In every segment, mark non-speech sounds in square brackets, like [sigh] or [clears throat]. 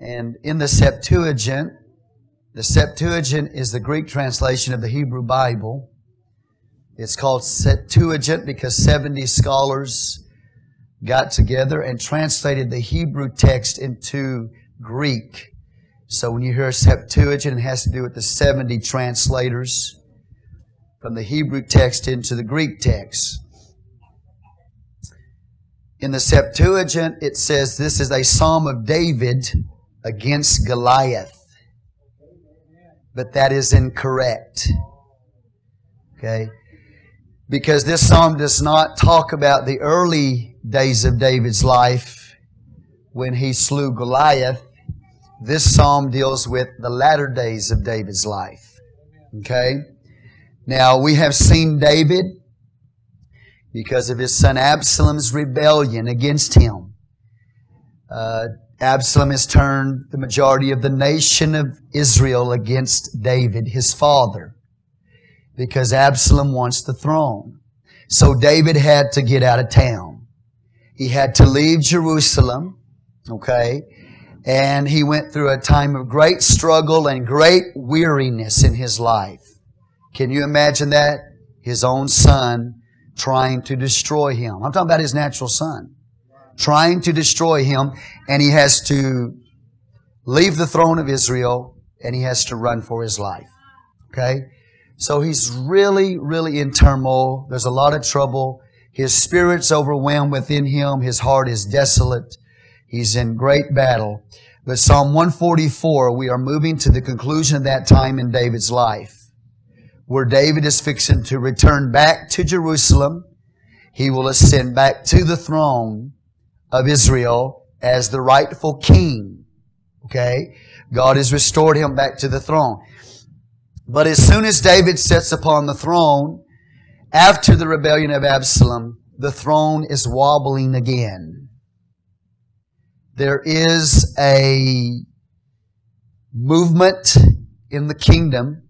And in the Septuagint, the Septuagint is the Greek translation of the Hebrew Bible. It's called Septuagint because 70 scholars got together and translated the Hebrew text into Greek. So when you hear Septuagint, it has to do with the 70 translators from the Hebrew text into the Greek text. In the Septuagint, it says this is a psalm of David against Goliath. But that is incorrect. Okay? Because this psalm does not talk about the early days of David's life when he slew Goliath. This psalm deals with the latter days of David's life. Okay? Now, we have seen David because of his son Absalom's rebellion against him. Uh, Absalom has turned the majority of the nation of Israel against David, his father, because Absalom wants the throne. So David had to get out of town. He had to leave Jerusalem, okay, and he went through a time of great struggle and great weariness in his life. Can you imagine that? His own son trying to destroy him. I'm talking about his natural son. Trying to destroy him, and he has to leave the throne of Israel and he has to run for his life. Okay? So he's really, really in turmoil. There's a lot of trouble. His spirit's overwhelmed within him. His heart is desolate. He's in great battle. But Psalm 144, we are moving to the conclusion of that time in David's life where David is fixing to return back to Jerusalem. He will ascend back to the throne of Israel as the rightful king. Okay? God has restored him back to the throne. But as soon as David sits upon the throne, after the rebellion of Absalom, the throne is wobbling again. There is a movement in the kingdom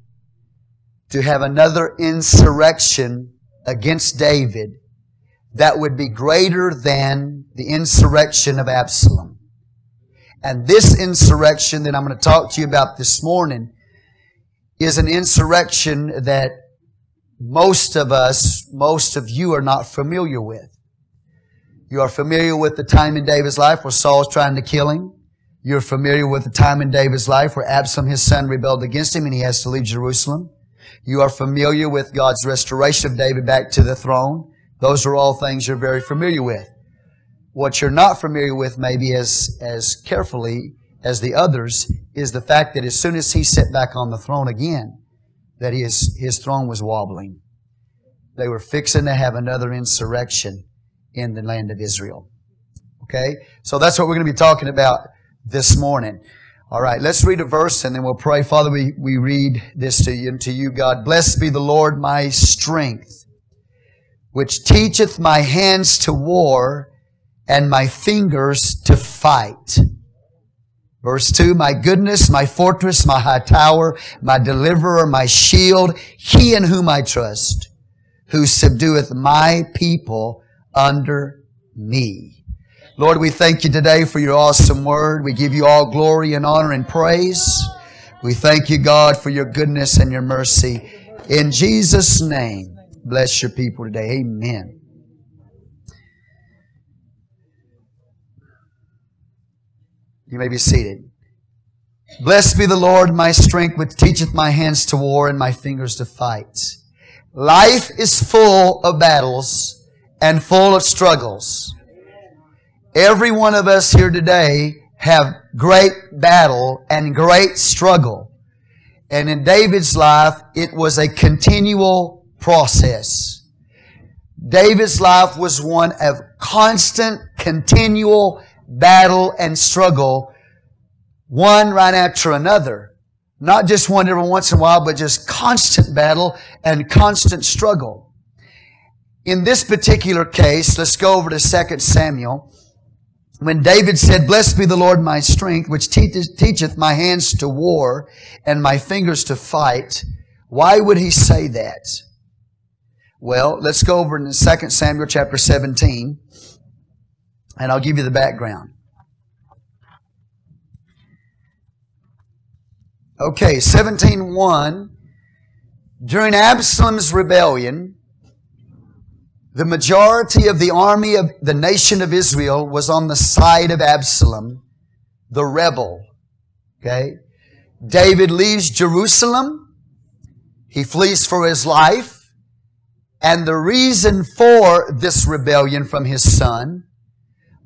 to have another insurrection against David that would be greater than the insurrection of Absalom. And this insurrection that I'm going to talk to you about this morning is an insurrection that most of us, most of you are not familiar with. You are familiar with the time in David's life where Saul's trying to kill him. You're familiar with the time in David's life where Absalom, his son, rebelled against him and he has to leave Jerusalem. You are familiar with God's restoration of David back to the throne. Those are all things you're very familiar with. What you're not familiar with, maybe as, as carefully as the others, is the fact that as soon as he sat back on the throne again, that his, his throne was wobbling. They were fixing to have another insurrection in the land of Israel. Okay? So that's what we're going to be talking about this morning. All right, let's read a verse and then we'll pray. Father, we, we read this to you, to you, God. Blessed be the Lord my strength, which teacheth my hands to war and my fingers to fight. Verse 2, my goodness, my fortress, my high tower, my deliverer, my shield, he in whom I trust, who subdueth my people under me. Lord, we thank you today for your awesome word. We give you all glory and honor and praise. We thank you, God, for your goodness and your mercy. In Jesus' name, bless your people today. Amen. You may be seated. Blessed be the Lord, my strength, which teacheth my hands to war and my fingers to fight. Life is full of battles and full of struggles. Every one of us here today have great battle and great struggle. And in David's life, it was a continual process. David's life was one of constant, continual battle and struggle, one right after another. Not just one every once in a while, but just constant battle and constant struggle. In this particular case, let's go over to 2 Samuel when David said, Blessed be the Lord my strength, which teacheth my hands to war and my fingers to fight, why would he say that? Well, let's go over in 2 Samuel chapter 17, and I'll give you the background. Okay, 17.1. During Absalom's rebellion, the majority of the army of the nation of Israel was on the side of Absalom, the rebel. Okay? David leaves Jerusalem. He flees for his life. And the reason for this rebellion from his son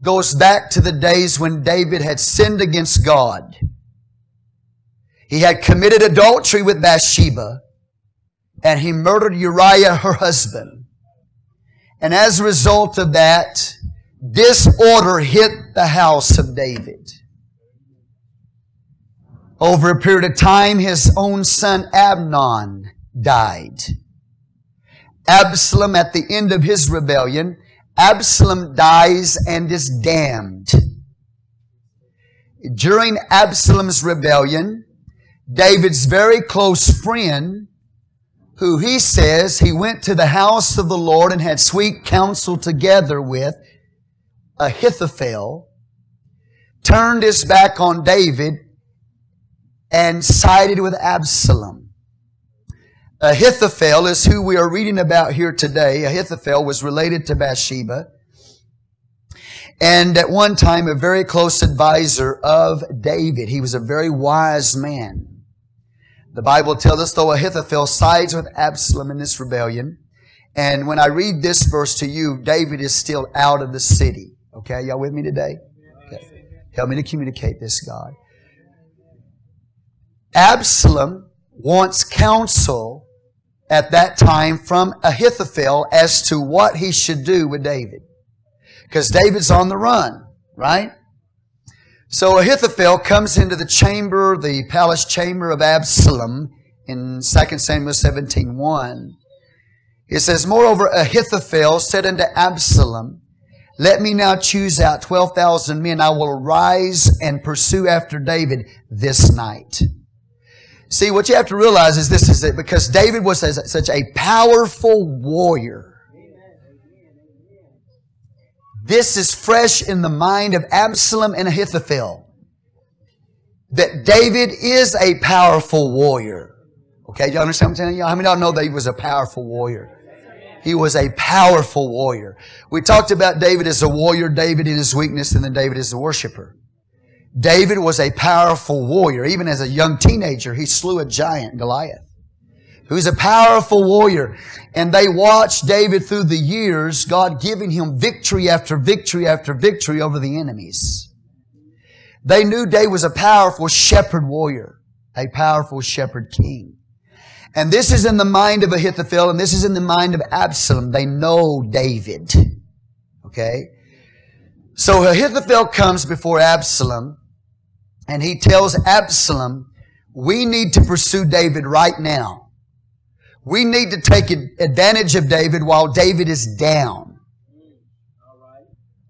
goes back to the days when David had sinned against God. He had committed adultery with Bathsheba and he murdered Uriah, her husband. And as a result of that, disorder hit the house of David. Over a period of time, his own son Amnon died. Absalom, at the end of his rebellion, Absalom dies and is damned. During Absalom's rebellion, David's very close friend, who he says he went to the house of the Lord and had sweet counsel together with, Ahithophel, turned his back on David and sided with Absalom. Ahithophel is who we are reading about here today. Ahithophel was related to Bathsheba and at one time a very close advisor of David. He was a very wise man. The Bible tells us, though Ahithophel sides with Absalom in this rebellion, and when I read this verse to you, David is still out of the city. Okay, y'all with me today? Okay. Help me to communicate this, God. Absalom wants counsel at that time from Ahithophel as to what he should do with David. Because David's on the run, right? So Ahithophel comes into the chamber, the palace chamber of Absalom in 2 Samuel 17 1. It says, Moreover, Ahithophel said unto Absalom, Let me now choose out 12,000 men. I will rise and pursue after David this night. See, what you have to realize is this is it because David was such a powerful warrior, this is fresh in the mind of Absalom and Ahithophel. That David is a powerful warrior. Okay, you understand what I'm telling you? How many of y'all know that he was a powerful warrior? He was a powerful warrior. We talked about David as a warrior, David in his weakness, and then David as a worshiper. David was a powerful warrior. Even as a young teenager, he slew a giant, Goliath who's a powerful warrior. And they watched David through the years, God giving him victory after victory after victory over the enemies. They knew David was a powerful shepherd warrior, a powerful shepherd king. And this is in the mind of Ahithophel and this is in the mind of Absalom. They know David. Okay? So Ahithophel comes before Absalom and he tells Absalom, we need to pursue David right now. We need to take advantage of David while David is down.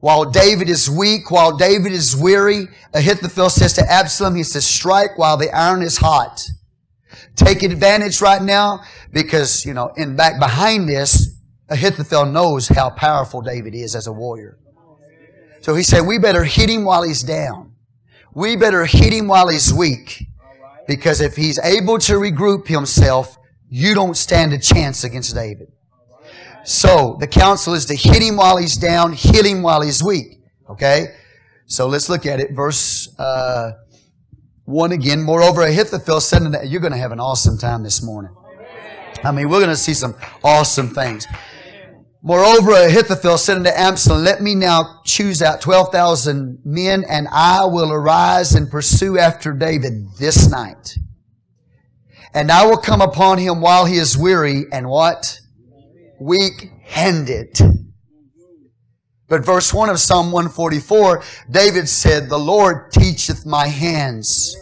While David is weak, while David is weary, Ahithophel says to Absalom, he says, strike while the iron is hot. Take advantage right now because, you know, in back behind this, Ahithophel knows how powerful David is as a warrior. So he said, we better hit him while he's down. We better hit him while he's weak. Because if he's able to regroup himself, you don't stand a chance against David. So the counsel is to hit him while he's down, hit him while he's weak. Okay? So let's look at it. Verse uh, 1 again. Moreover, Ahithophel said, You're going to have an awesome time this morning. I mean, we're going to see some awesome things. Moreover, Ahithophel said unto Absalom, Let me now choose out 12,000 men, and I will arise and pursue after David this night. And I will come upon him while he is weary and what? Weak handed. But verse 1 of Psalm 144, David said, The Lord teacheth my hands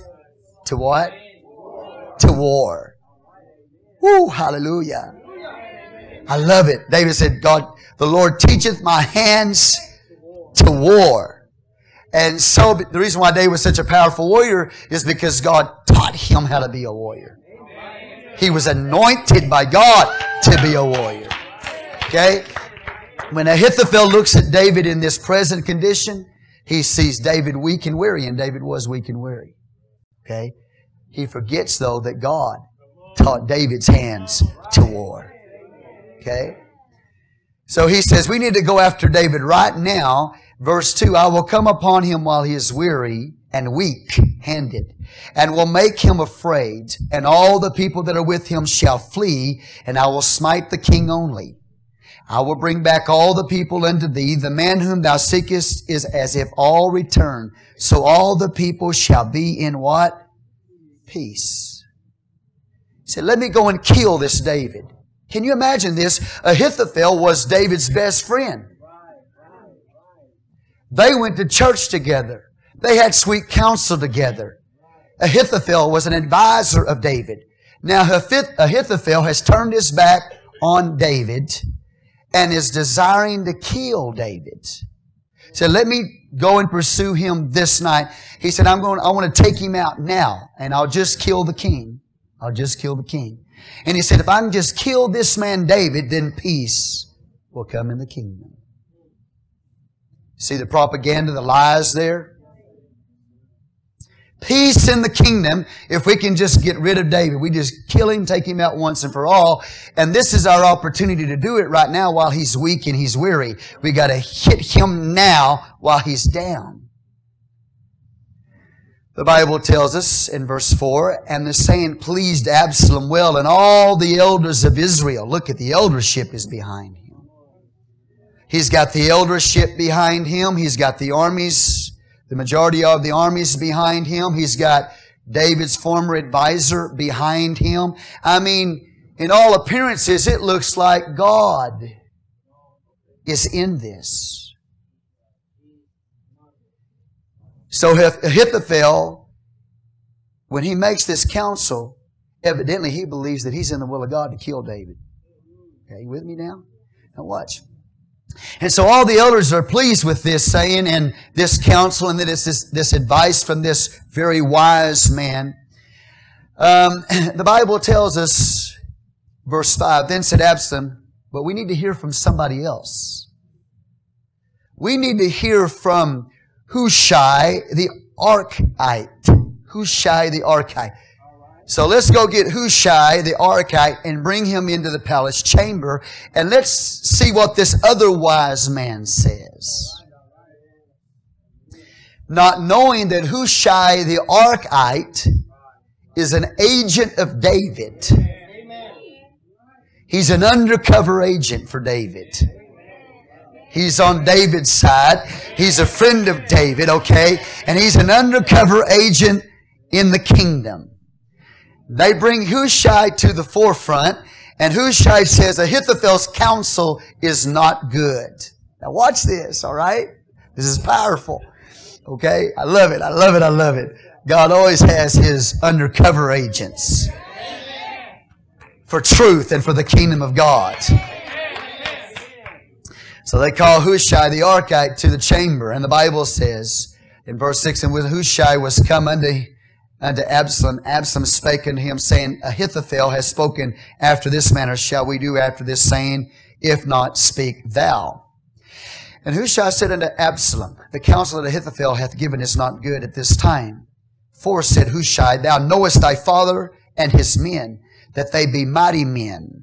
to what? To war. Woo, hallelujah. I love it. David said, God, the Lord teacheth my hands to war. And so the reason why David was such a powerful warrior is because God taught him how to be a warrior. He was anointed by God to be a warrior. Okay? When Ahithophel looks at David in this present condition, he sees David weak and weary, and David was weak and weary. Okay? He forgets, though, that God taught David's hands to war. Okay? So he says, we need to go after David right now. Verse 2 I will come upon him while he is weary and weak handed, and will make him afraid, and all the people that are with him shall flee, and I will smite the king only. I will bring back all the people unto thee. The man whom thou seekest is as if all return. So all the people shall be in what? Peace. He said, let me go and kill this David. Can you imagine this? Ahithophel was David's best friend. They went to church together. They had sweet counsel together. Ahithophel was an advisor of David. Now Ahithophel has turned his back on David and is desiring to kill David. He said, let me go and pursue him this night. He said, I'm going, I want to take him out now and I'll just kill the king. I'll just kill the king. And he said, if I can just kill this man David, then peace will come in the kingdom. See the propaganda, the lies there? peace in the kingdom if we can just get rid of David. We just kill him, take him out once and for all. And this is our opportunity to do it right now while he's weak and he's weary. We got to hit him now while he's down. The Bible tells us in verse 4, and the saying pleased Absalom well, and all the elders of Israel. Look at the eldership is behind him. He's got the eldership behind him. He's got the armies the majority of the armies behind him. He's got David's former advisor behind him. I mean, in all appearances, it looks like God is in this. So Ahithophel, when he makes this counsel, evidently he believes that he's in the will of God to kill David. Okay, you with me now? Now watch. And so all the elders are pleased with this saying and this counsel and that it's this, this advice from this very wise man. Um, [clears throat] the Bible tells us, verse 5, then said Absalom, but we need to hear from somebody else. We need to hear from Hushai the Archite. Hushai the Archite. So let's go get Hushai, the Archite, and bring him into the palace chamber, and let's see what this other wise man says. Not knowing that Hushai, the Archite, is an agent of David. He's an undercover agent for David. He's on David's side. He's a friend of David, okay? And he's an undercover agent in the kingdom. They bring Hushai to the forefront, and Hushai says Ahithophel's counsel is not good. Now watch this, alright? This is powerful. Okay? I love it. I love it. I love it. God always has His undercover agents for truth and for the kingdom of God. So they call Hushai the Archite to the chamber, and the Bible says in verse 6, And when Hushai was come unto unto Absalom, Absalom spake unto him, saying, Ahithophel has spoken after this manner. Shall we do after this saying? If not, speak thou. And Hushai said unto Absalom, The counsel that Ahithophel hath given is not good at this time. For, said Hushai, Thou knowest thy father and his men, that they be mighty men,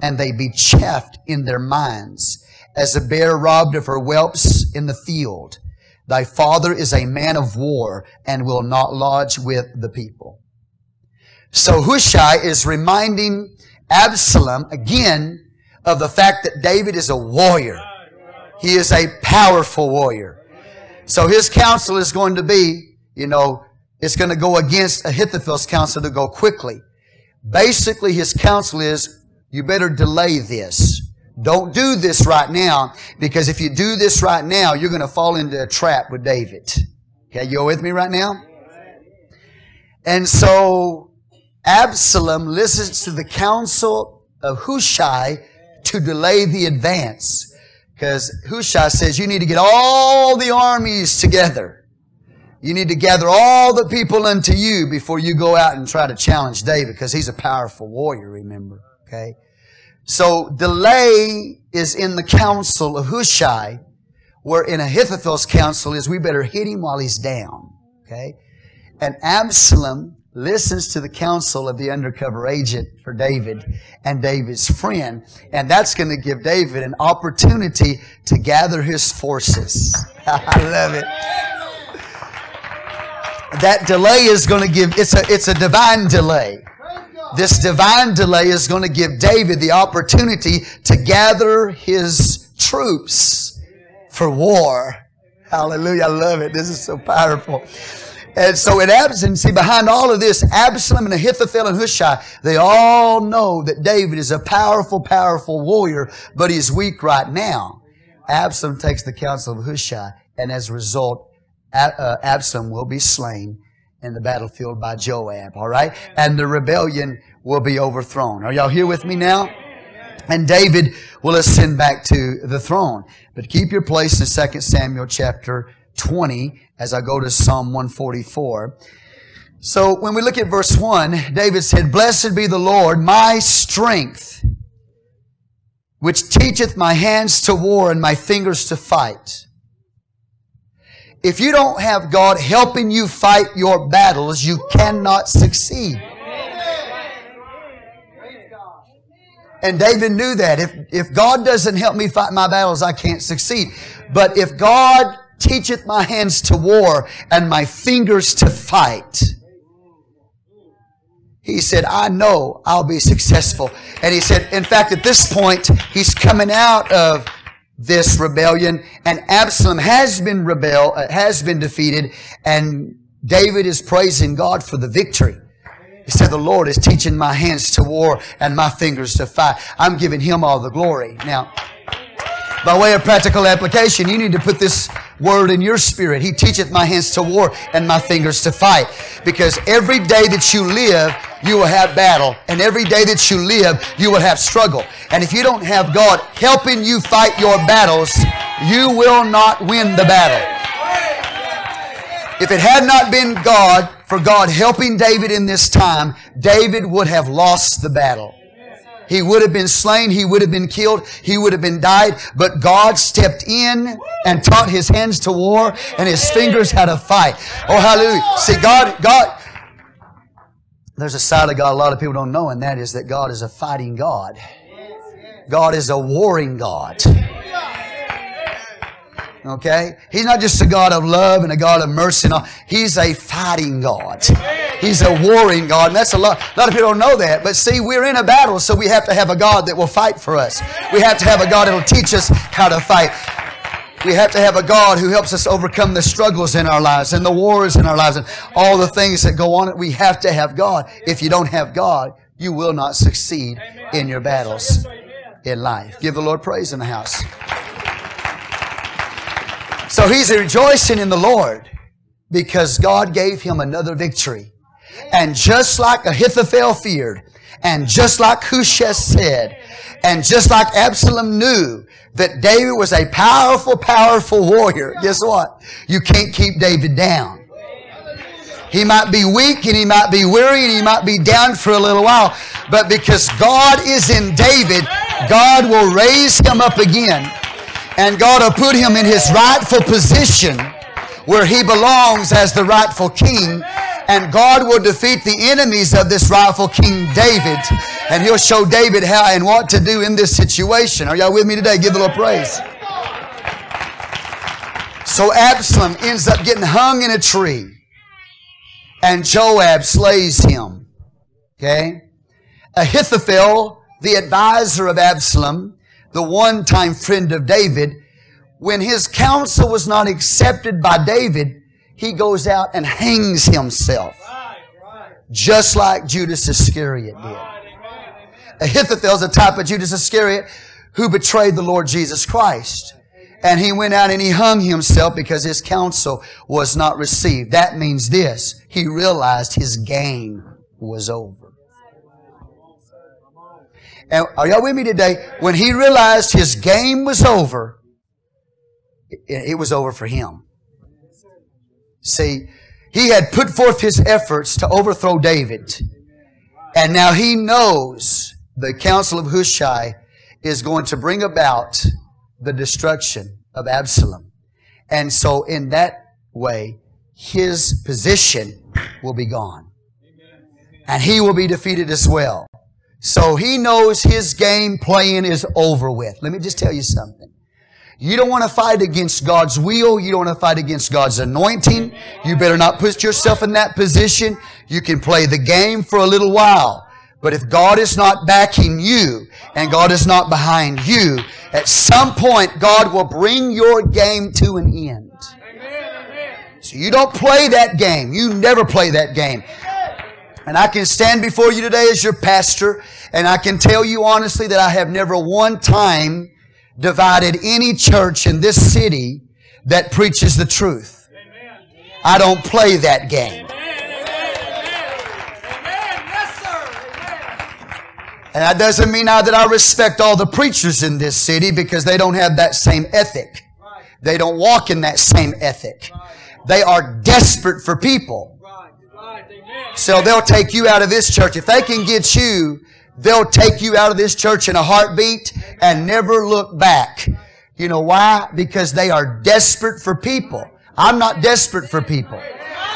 and they be chaffed in their minds, as a bear robbed of her whelps in the field. Thy father is a man of war and will not lodge with the people. So Hushai is reminding Absalom again of the fact that David is a warrior. He is a powerful warrior. So his counsel is going to be, you know, it's going to go against Ahithophel's counsel to go quickly. Basically, his counsel is, you better delay this. Don't do this right now because if you do this right now, you're going to fall into a trap with David. Okay, you with me right now? And so Absalom listens to the counsel of Hushai to delay the advance. Because Hushai says you need to get all the armies together. You need to gather all the people unto you before you go out and try to challenge David because he's a powerful warrior, remember. Okay? So delay is in the counsel of Hushai, where in Ahithophel's counsel is we better hit him while he's down. Okay? And Absalom listens to the counsel of the undercover agent for David and David's friend. And that's going to give David an opportunity to gather his forces. [laughs] I love it. That delay is going to give, it's a, it's a divine delay. This divine delay is going to give David the opportunity to gather his troops for war. Hallelujah. I love it. This is so powerful. And so in Absalom, see, behind all of this, Absalom and Ahithophel and Hushai, they all know that David is a powerful, powerful warrior, but he's weak right now. Absalom takes the counsel of Hushai, and as a result, uh, Absalom will be slain in the battlefield by Joab, all right? And the rebellion will be overthrown. Are y'all here with me now? And David will ascend back to the throne. But keep your place in 2 Samuel chapter 20 as I go to Psalm 144. So when we look at verse 1, David said, Blessed be the Lord, my strength, which teacheth my hands to war and my fingers to fight. If you don't have God helping you fight your battles, you cannot succeed. And David knew that. If, if God doesn't help me fight my battles, I can't succeed. But if God teacheth my hands to war and my fingers to fight. He said, I know I'll be successful. And he said, in fact, at this point, he's coming out of this rebellion and Absalom has been rebel, uh, has been defeated and David is praising God for the victory. He said, the Lord is teaching my hands to war and my fingers to fight. I'm giving him all the glory. Now, by way of practical application, you need to put this word in your spirit. He teacheth my hands to war and my fingers to fight. Because every day that you live, you will have battle. And every day that you live, you will have struggle. And if you don't have God helping you fight your battles, you will not win the battle. If it had not been God, for God helping David in this time, David would have lost the battle. He would have been slain. He would have been killed. He would have been died. But God stepped in and taught his hands to war and his fingers how to fight. Oh, hallelujah. See, God, God, there's a side of God a lot of people don't know, and that is that God is a fighting God. God is a warring God. Okay? He's not just a God of love and a God of mercy. He's a fighting God. He's a warring God. And that's a lot. A lot of people don't know that. But see, we're in a battle, so we have to have a God that will fight for us. We have to have a God that will teach us how to fight. We have to have a God who helps us overcome the struggles in our lives and the wars in our lives and all the things that go on. We have to have God. If you don't have God, you will not succeed in your battles in life. Give the Lord praise in the house. So he's rejoicing in the Lord because God gave him another victory. And just like Ahithophel feared, and just like Hushai said, and just like Absalom knew that David was a powerful, powerful warrior, guess what? You can't keep David down. He might be weak and he might be weary and he might be down for a little while, but because God is in David, God will raise him up again and God will put him in his rightful position where he belongs as the rightful king. And God will defeat the enemies of this rightful King David. And he'll show David how and what to do in this situation. Are y'all with me today? Give the Lord praise. So Absalom ends up getting hung in a tree. And Joab slays him. Okay? Ahithophel, the advisor of Absalom, the one time friend of David, when his counsel was not accepted by David, he goes out and hangs himself. Just like Judas Iscariot did. Ahithophel is a type of Judas Iscariot who betrayed the Lord Jesus Christ. And he went out and he hung himself because his counsel was not received. That means this. He realized his game was over. And are y'all with me today? When he realized his game was over, it, it was over for him. See, he had put forth his efforts to overthrow David. And now he knows the counsel of Hushai is going to bring about the destruction of Absalom. And so in that way, his position will be gone. and he will be defeated as well. So he knows his game playing is over with. Let me just tell you something. You don't want to fight against God's will. You don't want to fight against God's anointing. You better not put yourself in that position. You can play the game for a little while. But if God is not backing you and God is not behind you, at some point God will bring your game to an end. So you don't play that game. You never play that game. And I can stand before you today as your pastor and I can tell you honestly that I have never one time divided any church in this city that preaches the truth. Amen. I don't play that game. Amen. And that doesn't mean now that I respect all the preachers in this city because they don't have that same ethic. They don't walk in that same ethic. They are desperate for people. So they'll take you out of this church. If they can get you They'll take you out of this church in a heartbeat and never look back. You know why? Because they are desperate for people. I'm not desperate for people.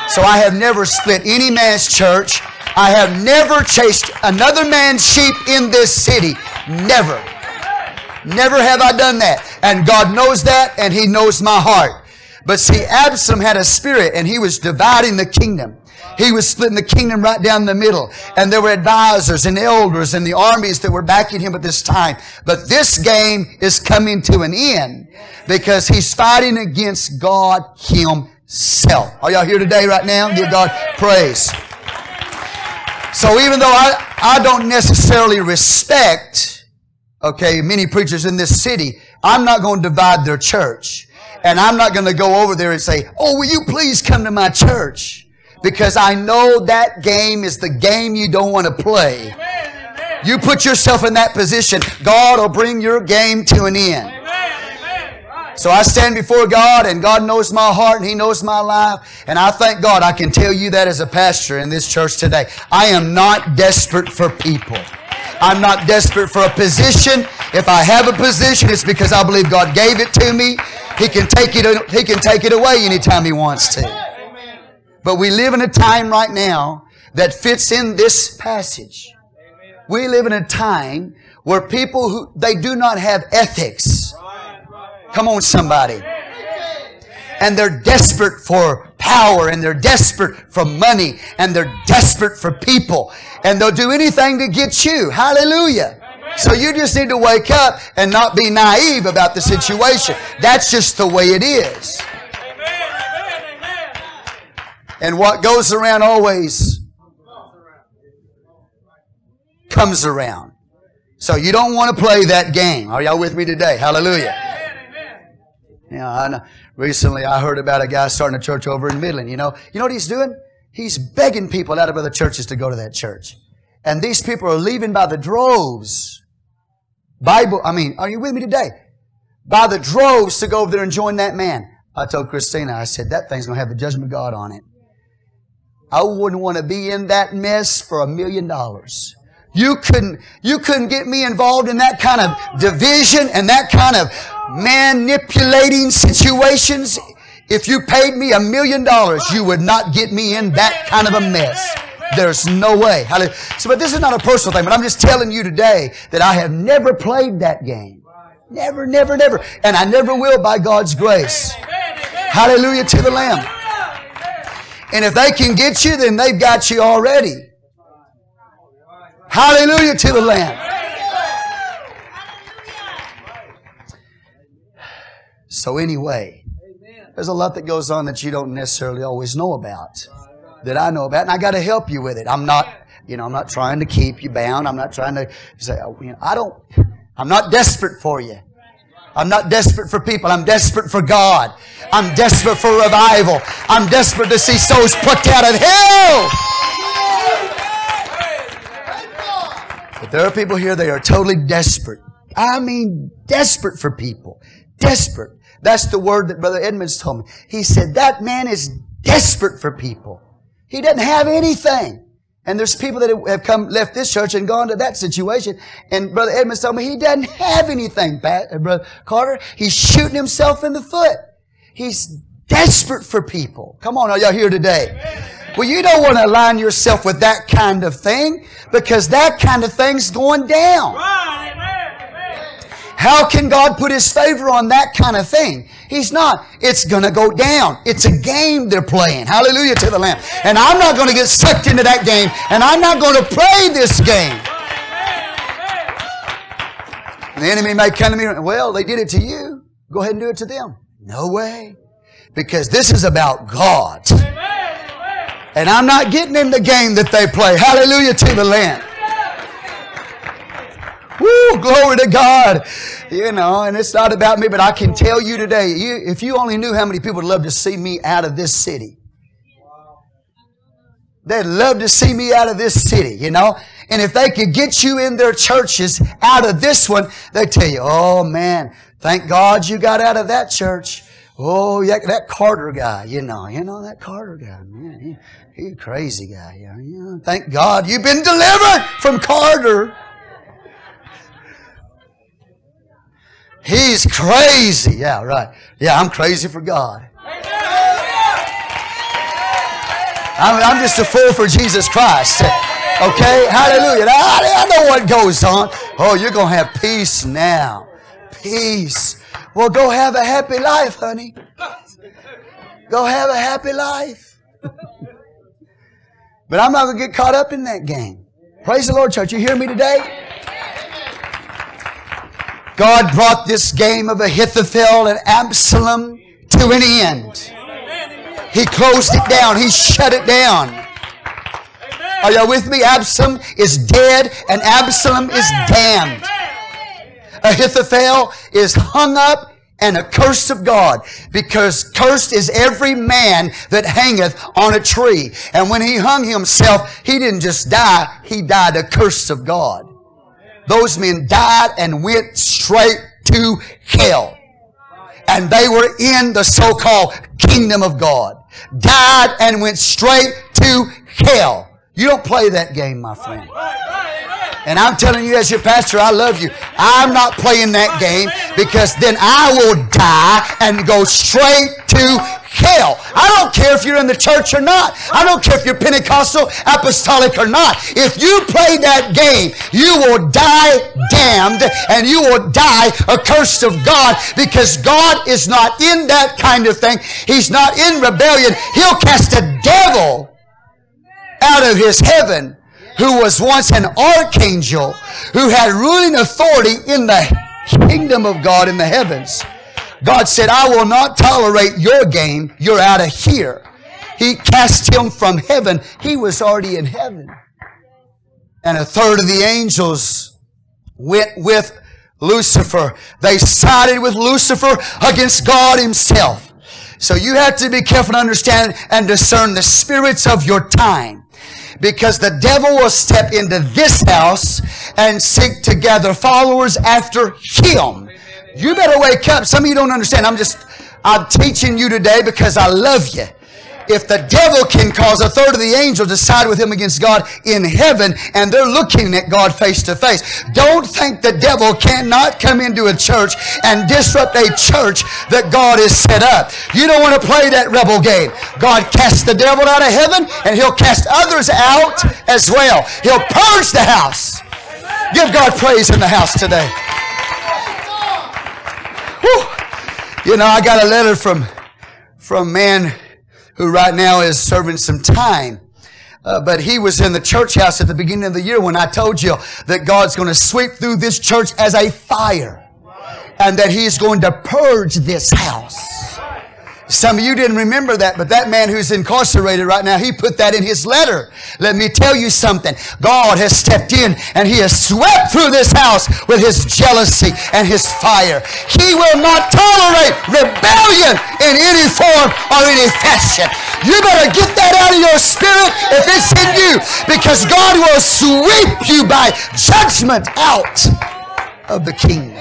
So I have never split any man's church. I have never chased another man's sheep in this city. Never. Never have I done that. And God knows that and He knows my heart. But see, Absalom had a spirit and he was dividing the kingdom. He was splitting the kingdom right down the middle. And there were advisors and elders and the armies that were backing him at this time. But this game is coming to an end because he's fighting against God himself. Are y'all here today right now? Give God praise. So even though I, I don't necessarily respect, okay, many preachers in this city, I'm not going to divide their church. And I'm not going to go over there and say, oh, will you please come to my church? because I know that game is the game you don't want to play. You put yourself in that position, God will bring your game to an end. So I stand before God and God knows my heart and He knows my life. And I thank God I can tell you that as a pastor in this church today. I am not desperate for people. I'm not desperate for a position. If I have a position, it's because I believe God gave it to me. He can take it, he can take it away anytime He wants to. But we live in a time right now that fits in this passage. We live in a time where people who, they do not have ethics. Come on, somebody. And they're desperate for power and they're desperate for money and they're desperate for people and they'll do anything to get you. Hallelujah. So you just need to wake up and not be naive about the situation. That's just the way it is. And what goes around always comes around. So you don't want to play that game. Are y'all with me today? Hallelujah. Yeah, I know. Recently I heard about a guy starting a church over in Midland. You know, you know what he's doing? He's begging people out of other churches to go to that church. And these people are leaving by the droves. Bible, I mean, are you with me today? By the droves to go over there and join that man. I told Christina, I said, that thing's going to have the judgment of God on it. I wouldn't want to be in that mess for a million dollars. You couldn't, you couldn't get me involved in that kind of division and that kind of manipulating situations. If you paid me a million dollars, you would not get me in that kind of a mess. There's no way. So, but this is not a personal thing, but I'm just telling you today that I have never played that game. Never, never, never. And I never will by God's grace. Hallelujah to the Lamb. And if they can get you, then they've got you already. Hallelujah to the Lamb. So, anyway, there's a lot that goes on that you don't necessarily always know about, that I know about, and I got to help you with it. I'm not, you know, I'm not trying to keep you bound. I'm not trying to say, oh, you know, I don't, I'm not desperate for you. I'm not desperate for people. I'm desperate for God. I'm desperate for revival. I'm desperate to see souls plucked out of hell. But there are people here, they are totally desperate. I mean, desperate for people. Desperate. That's the word that Brother Edmonds told me. He said, that man is desperate for people. He doesn't have anything. And there's people that have come, left this church and gone to that situation. And Brother Edmonds told me he doesn't have anything, Pat, uh, Brother Carter. He's shooting himself in the foot. He's desperate for people. Come on, are y'all here today? Well, you don't want to align yourself with that kind of thing because that kind of thing's going down. How can God put His favor on that kind of thing? He's not. It's going to go down. It's a game they're playing. Hallelujah to the Lamb. And I'm not going to get sucked into that game, and I'm not going to play this game. The enemy may come to me, well, they did it to you. Go ahead and do it to them. No way. Because this is about God. And I'm not getting in the game that they play. Hallelujah to the Lamb. Woo, glory to God. You know, and it's not about me, but I can tell you today, you, if you only knew how many people would love to see me out of this city. They'd love to see me out of this city, you know. And if they could get you in their churches out of this one, they tell you, oh man, thank God you got out of that church. Oh, yeah, that Carter guy, you know, you know that Carter guy, man, he, he a crazy guy, yeah. Thank God you've been delivered from Carter. He's crazy. Yeah, right. Yeah, I'm crazy for God. I'm, I'm just a fool for Jesus Christ. Okay? Hallelujah. I, I know what goes on. Oh, you're going to have peace now. Peace. Well, go have a happy life, honey. Go have a happy life. but I'm not going to get caught up in that game. Praise the Lord, church. You hear me today? God brought this game of Ahithophel and Absalom to an end. He closed it down. He shut it down. Are y'all with me? Absalom is dead and Absalom is damned. Ahithophel is hung up and accursed of God because cursed is every man that hangeth on a tree. And when he hung himself, he didn't just die, he died accursed of God. Those men died and went straight to hell. And they were in the so-called kingdom of God. Died and went straight to hell. You don't play that game, my friend. And I'm telling you as your pastor, I love you. I'm not playing that game because then I will die and go straight to hell. I don't care if you're in the church or not. I don't care if you're Pentecostal, apostolic or not. If you play that game, you will die damned and you will die accursed of God because God is not in that kind of thing. He's not in rebellion. He'll cast a devil out of his heaven who was once an archangel who had ruling authority in the kingdom of God in the heavens. God said, I will not tolerate your game. You're out of here. He cast him from heaven. He was already in heaven. And a third of the angels went with Lucifer. They sided with Lucifer against God himself. So you have to be careful to understand and discern the spirits of your time because the devil will step into this house and seek to gather followers after him. You better wake up. Some of you don't understand. I'm just, I'm teaching you today because I love you if the devil can cause a third of the angels to side with him against God in heaven and they're looking at God face to face, don't think the devil cannot come into a church and disrupt a church that God has set up. You don't want to play that rebel game. God casts the devil out of heaven and he'll cast others out as well. He'll purge the house. Give God praise in the house today. Whew. You know, I got a letter from from man who right now is serving some time. Uh, but he was in the church house at the beginning of the year when I told you that God's going to sweep through this church as a fire and that he's going to purge this house. Some of you didn't remember that, but that man who's incarcerated right now, he put that in his letter. Let me tell you something. God has stepped in and he has swept through this house with his jealousy and his fire. He will not tolerate rebellion in any form or any fashion. You better get that out of your spirit if it's in you because God will sweep you by judgment out of the kingdom.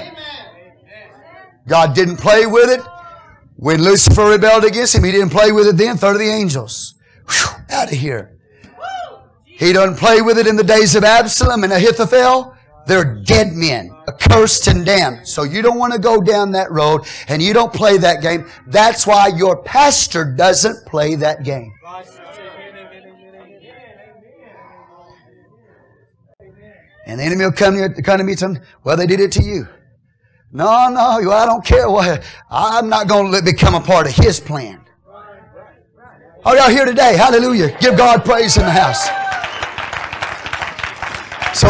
God didn't play with it. When Lucifer rebelled against him, he didn't play with it then. Third of the angels. Whew, out of here. He doesn't play with it in the days of Absalom and Ahithophel. They're dead men, accursed and damned. So you don't want to go down that road and you don't play that game. That's why your pastor doesn't play that game. And the enemy will come to me well, they did it to you. No, no, I don't care what. I'm not going to become a part of his plan. Are y'all here today? Hallelujah. Give God praise in the house. So,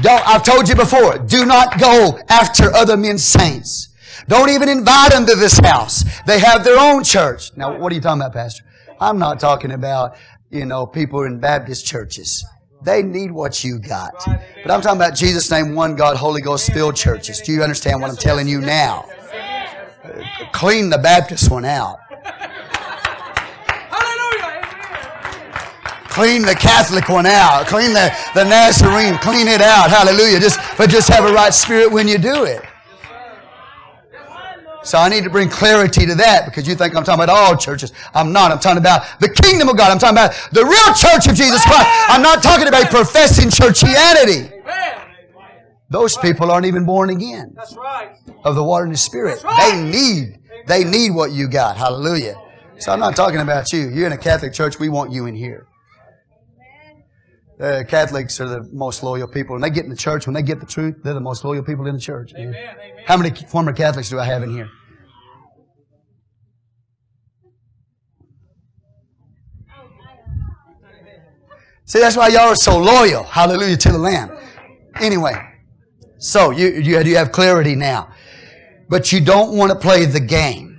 don't, I've told you before, do not go after other men's saints. Don't even invite them to this house. They have their own church. Now, what are you talking about, Pastor? I'm not talking about, you know, people in Baptist churches. They need what you got. But I'm talking about Jesus' name, one God, Holy Ghost filled churches. Do you understand what I'm telling you now? Clean the Baptist one out. Hallelujah. Clean the Catholic one out. Clean the, the Nazarene. Clean it out. Hallelujah. Just, but just have a right spirit when you do it. So I need to bring clarity to that because you think I'm talking about all churches. I'm not. I'm talking about the kingdom of God. I'm talking about the real church of Jesus Christ. I'm not talking about professing churchianity. Those people aren't even born again. Of the water and the spirit. They need, they need what you got. Hallelujah. So I'm not talking about you. You're in a Catholic church. We want you in here. Uh, Catholics are the most loyal people. When they get in the church, when they get the truth, they're the most loyal people in the church. Amen, amen. How many former Catholics do I have in here? See, that's why y'all are so loyal. Hallelujah to the Lamb. Anyway, so you, you, you have clarity now. But you don't want to play the game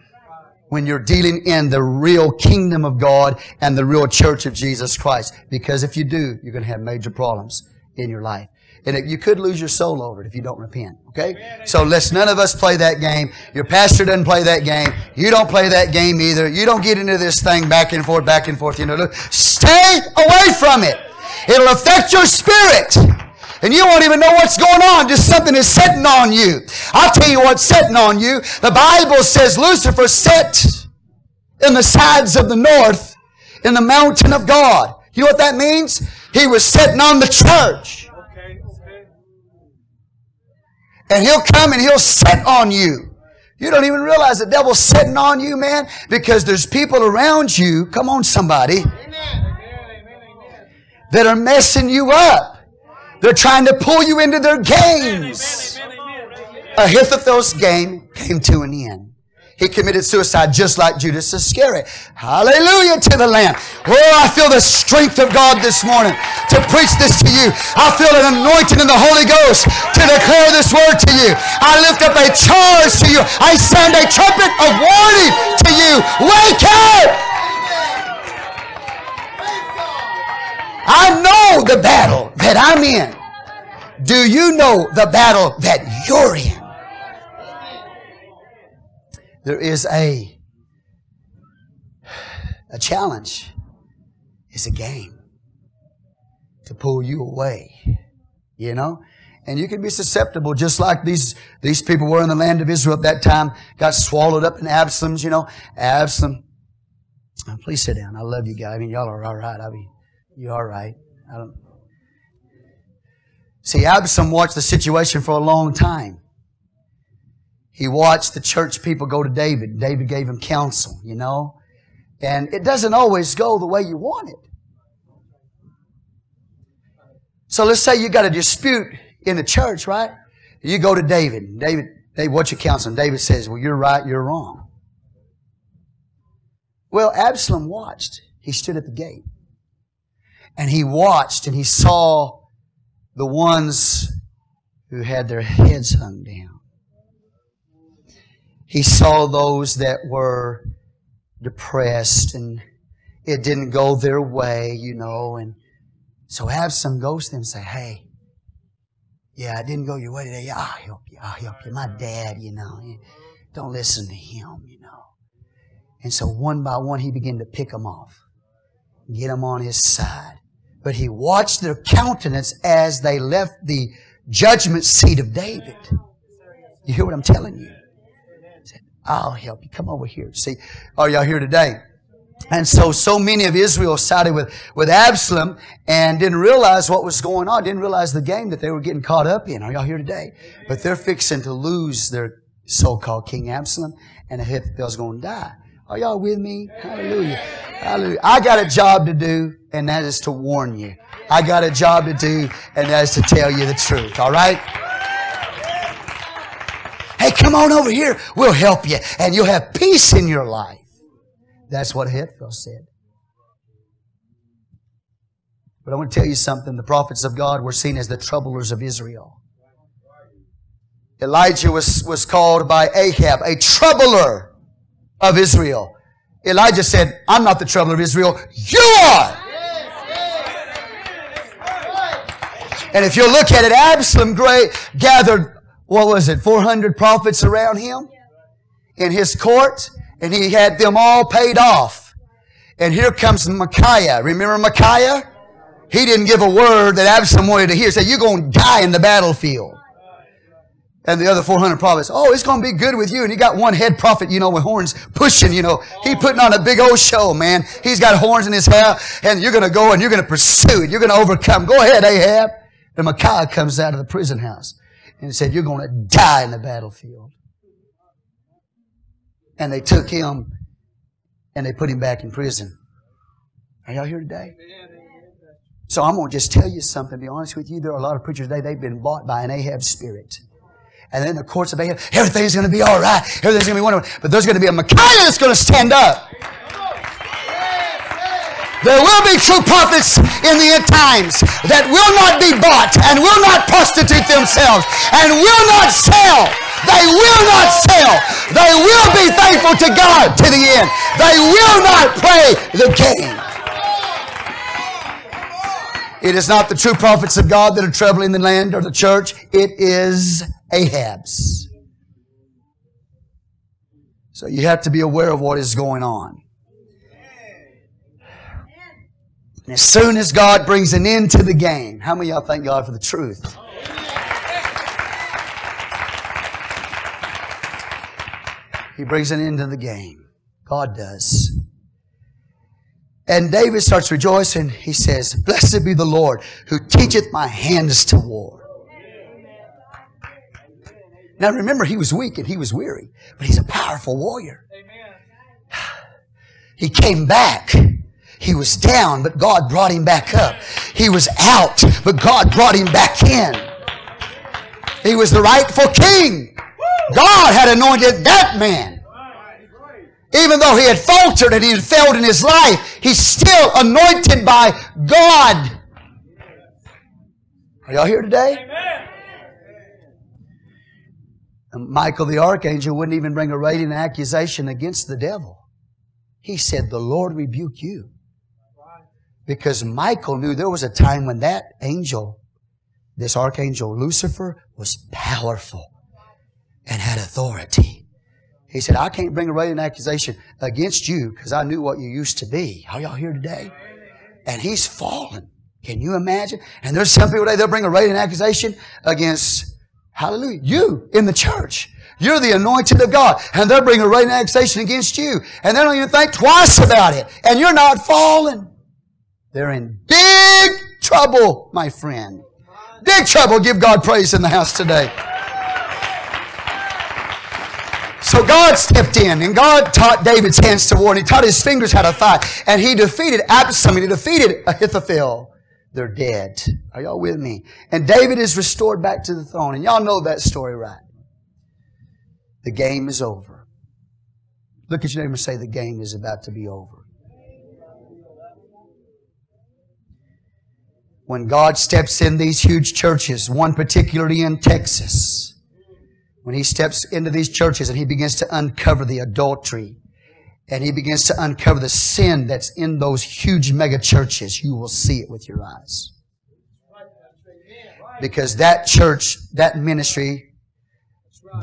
when you're dealing in the real kingdom of God and the real church of Jesus Christ. Because if you do, you're going to have major problems in your life. And you could lose your soul over it if you don't repent. Okay? So let's none of us play that game. Your pastor doesn't play that game. You don't play that game either. You don't get into this thing back and forth, back and forth. You know, stay away from it. It'll affect your spirit. And you won't even know what's going on. Just something is sitting on you. I'll tell you what's sitting on you. The Bible says Lucifer sat in the sides of the north in the mountain of God. You know what that means? He was sitting on the church. And he'll come and he'll sit on you. You don't even realize the devil's sitting on you, man, because there's people around you. Come on, somebody. Amen. Amen. Amen. That are messing you up. They're trying to pull you into their games. Ahithophel's game came to an end. He committed suicide just like Judas Iscariot. Hallelujah to the Lamb. Oh, I feel the strength of God this morning to preach this to you. I feel an anointing in the Holy Ghost to declare this word to you. I lift up a charge to you. I sound a trumpet of warning to you. Wake up! I know the battle that I'm in. Do you know the battle that you're in? There is a a challenge. It's a game to pull you away. You know? And you can be susceptible just like these, these people were in the land of Israel at that time, got swallowed up in Absalom's, you know. Absalom. Please sit down. I love you guys. I mean, y'all are all right. I mean, you all right. I don't. See, Absalom watched the situation for a long time. He watched the church people go to David. David gave him counsel, you know. And it doesn't always go the way you want it. So let's say you got a dispute in the church, right? You go to David. David, David, what's your counsel? And David says, well, you're right, you're wrong. Well, Absalom watched. He stood at the gate. And he watched and he saw the ones who had their heads hung down. He saw those that were depressed and it didn't go their way, you know, and so Absalom goes to them and say, Hey, yeah, it didn't go your way today. Yeah, I'll help you. I'll help you. My dad, you know, don't listen to him, you know. And so one by one, he began to pick them off, get them on his side but he watched their countenance as they left the judgment seat of David. You hear what I'm telling you? Said, I'll help you. Come over here. See, are y'all here today? And so, so many of Israel sided with, with Absalom and didn't realize what was going on, didn't realize the game that they were getting caught up in. Are y'all here today? But they're fixing to lose their so-called King Absalom and Ahithophel's going to die. Are y'all with me? Hallelujah. Hallelujah. I got a job to do, and that is to warn you. I got a job to do, and that's to tell you the truth, all right? Hey, come on over here. We'll help you, and you'll have peace in your life. That's what Ahithophel said. But I want to tell you something. The prophets of God were seen as the troublers of Israel. Elijah was, was called by Ahab a troubler of Israel. Elijah said, I'm not the troubler of Israel. You are! And if you look at it, Absalom great, gathered, what was it, 400 prophets around him in his court, and he had them all paid off. And here comes Micaiah. Remember Micaiah? He didn't give a word that Absalom wanted to hear. He said, You're going to die in the battlefield. And the other 400 prophets, oh, it's going to be good with you. And he got one head prophet, you know, with horns pushing, you know. He putting on a big old show, man. He's got horns in his hair, and you're going to go and you're going to pursue it. You're going to overcome. Go ahead, Ahab. And Micaiah comes out of the prison house and said, You're going to die in the battlefield. And they took him and they put him back in prison. Are y'all here today? So I'm going to just tell you something. To be honest with you, there are a lot of preachers today, they've been bought by an Ahab spirit. And then the courts of Ahab, everything's going to be all right. Everything's going to be wonderful. But there's going to be a Micaiah that's going to stand up. There will be true prophets in the end times that will not be bought and will not prostitute themselves and will not sell. They will not sell. They will be faithful to God to the end. They will not play the game. It is not the true prophets of God that are troubling the land or the church. It is Ahab's. So you have to be aware of what is going on. And as soon as God brings an end to the game, how many y'all thank God for the truth? He brings an end to the game. God does. And David starts rejoicing. He says, Blessed be the Lord who teacheth my hands to war. Now remember, he was weak and he was weary, but he's a powerful warrior. He came back he was down, but God brought him back up. He was out, but God brought him back in. He was the rightful king. God had anointed that man. Even though he had faltered and he had failed in his life, he's still anointed by God. Are y'all here today? Michael the archangel wouldn't even bring a rating accusation against the devil. He said, The Lord rebuke you. Because Michael knew there was a time when that angel, this archangel Lucifer, was powerful and had authority. He said, I can't bring a radiant accusation against you because I knew what you used to be. Are y'all here today? And he's fallen. Can you imagine? And there's some people today, they'll bring a radiant accusation against, hallelujah, you in the church. You're the anointed of God. And they'll bring a radiant accusation against you. And they don't even think twice about it. And you're not fallen. They're in big trouble, my friend. Big trouble. Give God praise in the house today. So God stepped in and God taught David's hands to war and he taught his fingers how to fight. And he defeated Absalom. He defeated Ahithophel. They're dead. Are y'all with me? And David is restored back to the throne. And y'all know that story, right? The game is over. Look at your neighbor and say, the game is about to be over. When God steps in these huge churches, one particularly in Texas, when He steps into these churches and He begins to uncover the adultery and He begins to uncover the sin that's in those huge mega churches, you will see it with your eyes. Because that church, that ministry,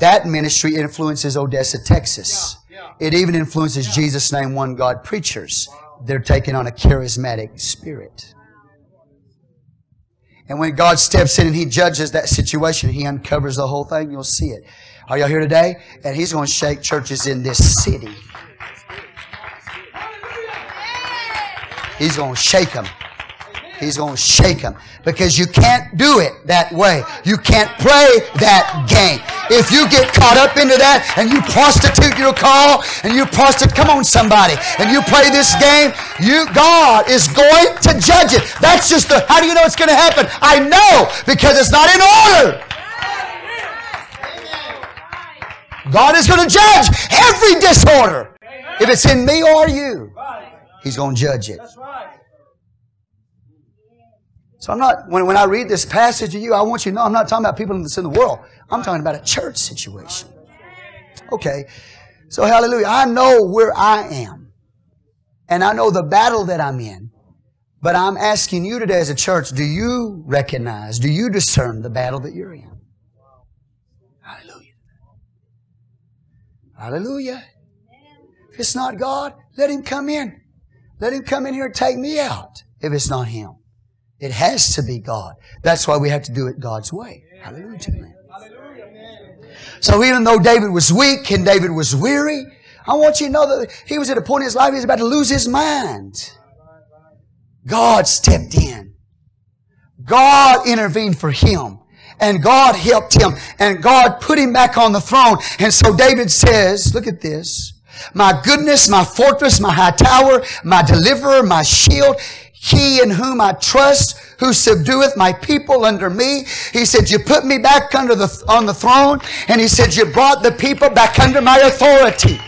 that ministry influences Odessa, Texas. It even influences Jesus' name, one God preachers. They're taking on a charismatic spirit. And when God steps in and He judges that situation, He uncovers the whole thing, you'll see it. Are y'all here today? And He's going to shake churches in this city. He's going to shake them. He's going to shake them because you can't do it that way. You can't play that game. If you get caught up into that and you prostitute your call and you prostitute, come on somebody, and you play this game, you God is going to judge it. That's just the, how do you know it's going to happen? I know because it's not in order. God is going to judge every disorder. If it's in me or you, He's going to judge it. So I'm not, when, when I read this passage to you, I want you to know I'm not talking about people that's in the world. I'm talking about a church situation. Okay. So hallelujah. I know where I am. And I know the battle that I'm in. But I'm asking you today as a church, do you recognize, do you discern the battle that you're in? Hallelujah. Hallelujah. If it's not God, let Him come in. Let Him come in here and take me out if it's not Him. It has to be God. That's why we have to do it God's way. Hallelujah man. So even though David was weak and David was weary, I want you to know that he was at a point in his life he was about to lose his mind. God stepped in. God intervened for him. And God helped him. And God put him back on the throne. And so David says, look at this. My goodness, my fortress, my high tower, my deliverer, my shield. He in whom I trust, who subdueth my people under me. He said, you put me back under the, on the throne. And he said, you brought the people back under my authority.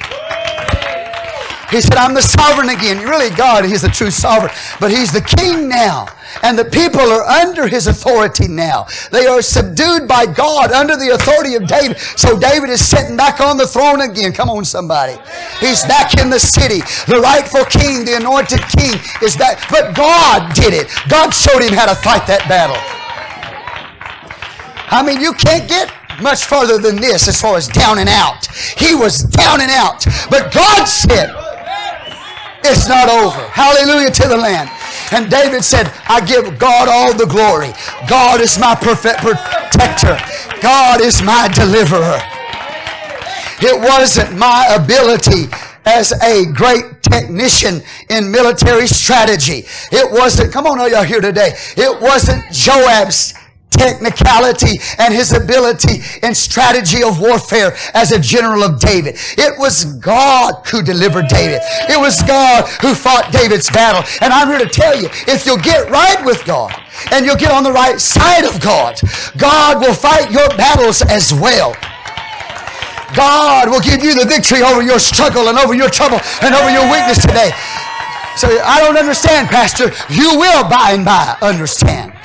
He said, I'm the sovereign again. Really, God, He's the true sovereign. But He's the king now. And the people are under His authority now. They are subdued by God under the authority of David. So David is sitting back on the throne again. Come on, somebody. He's back in the city. The rightful king, the anointed king is back. But God did it. God showed him how to fight that battle. I mean, you can't get much farther than this as far as down and out. He was down and out. But God said, it's not over. Hallelujah to the land. And David said, I give God all the glory. God is my perfect protector. God is my deliverer. It wasn't my ability as a great technician in military strategy. It wasn't, come on, are y'all here today? It wasn't Joab's technicality and his ability and strategy of warfare as a general of David. It was God who delivered David. It was God who fought David's battle. And I'm here to tell you, if you'll get right with God and you'll get on the right side of God, God will fight your battles as well. God will give you the victory over your struggle and over your trouble and over your weakness today. So I don't understand, Pastor. You will by and by understand.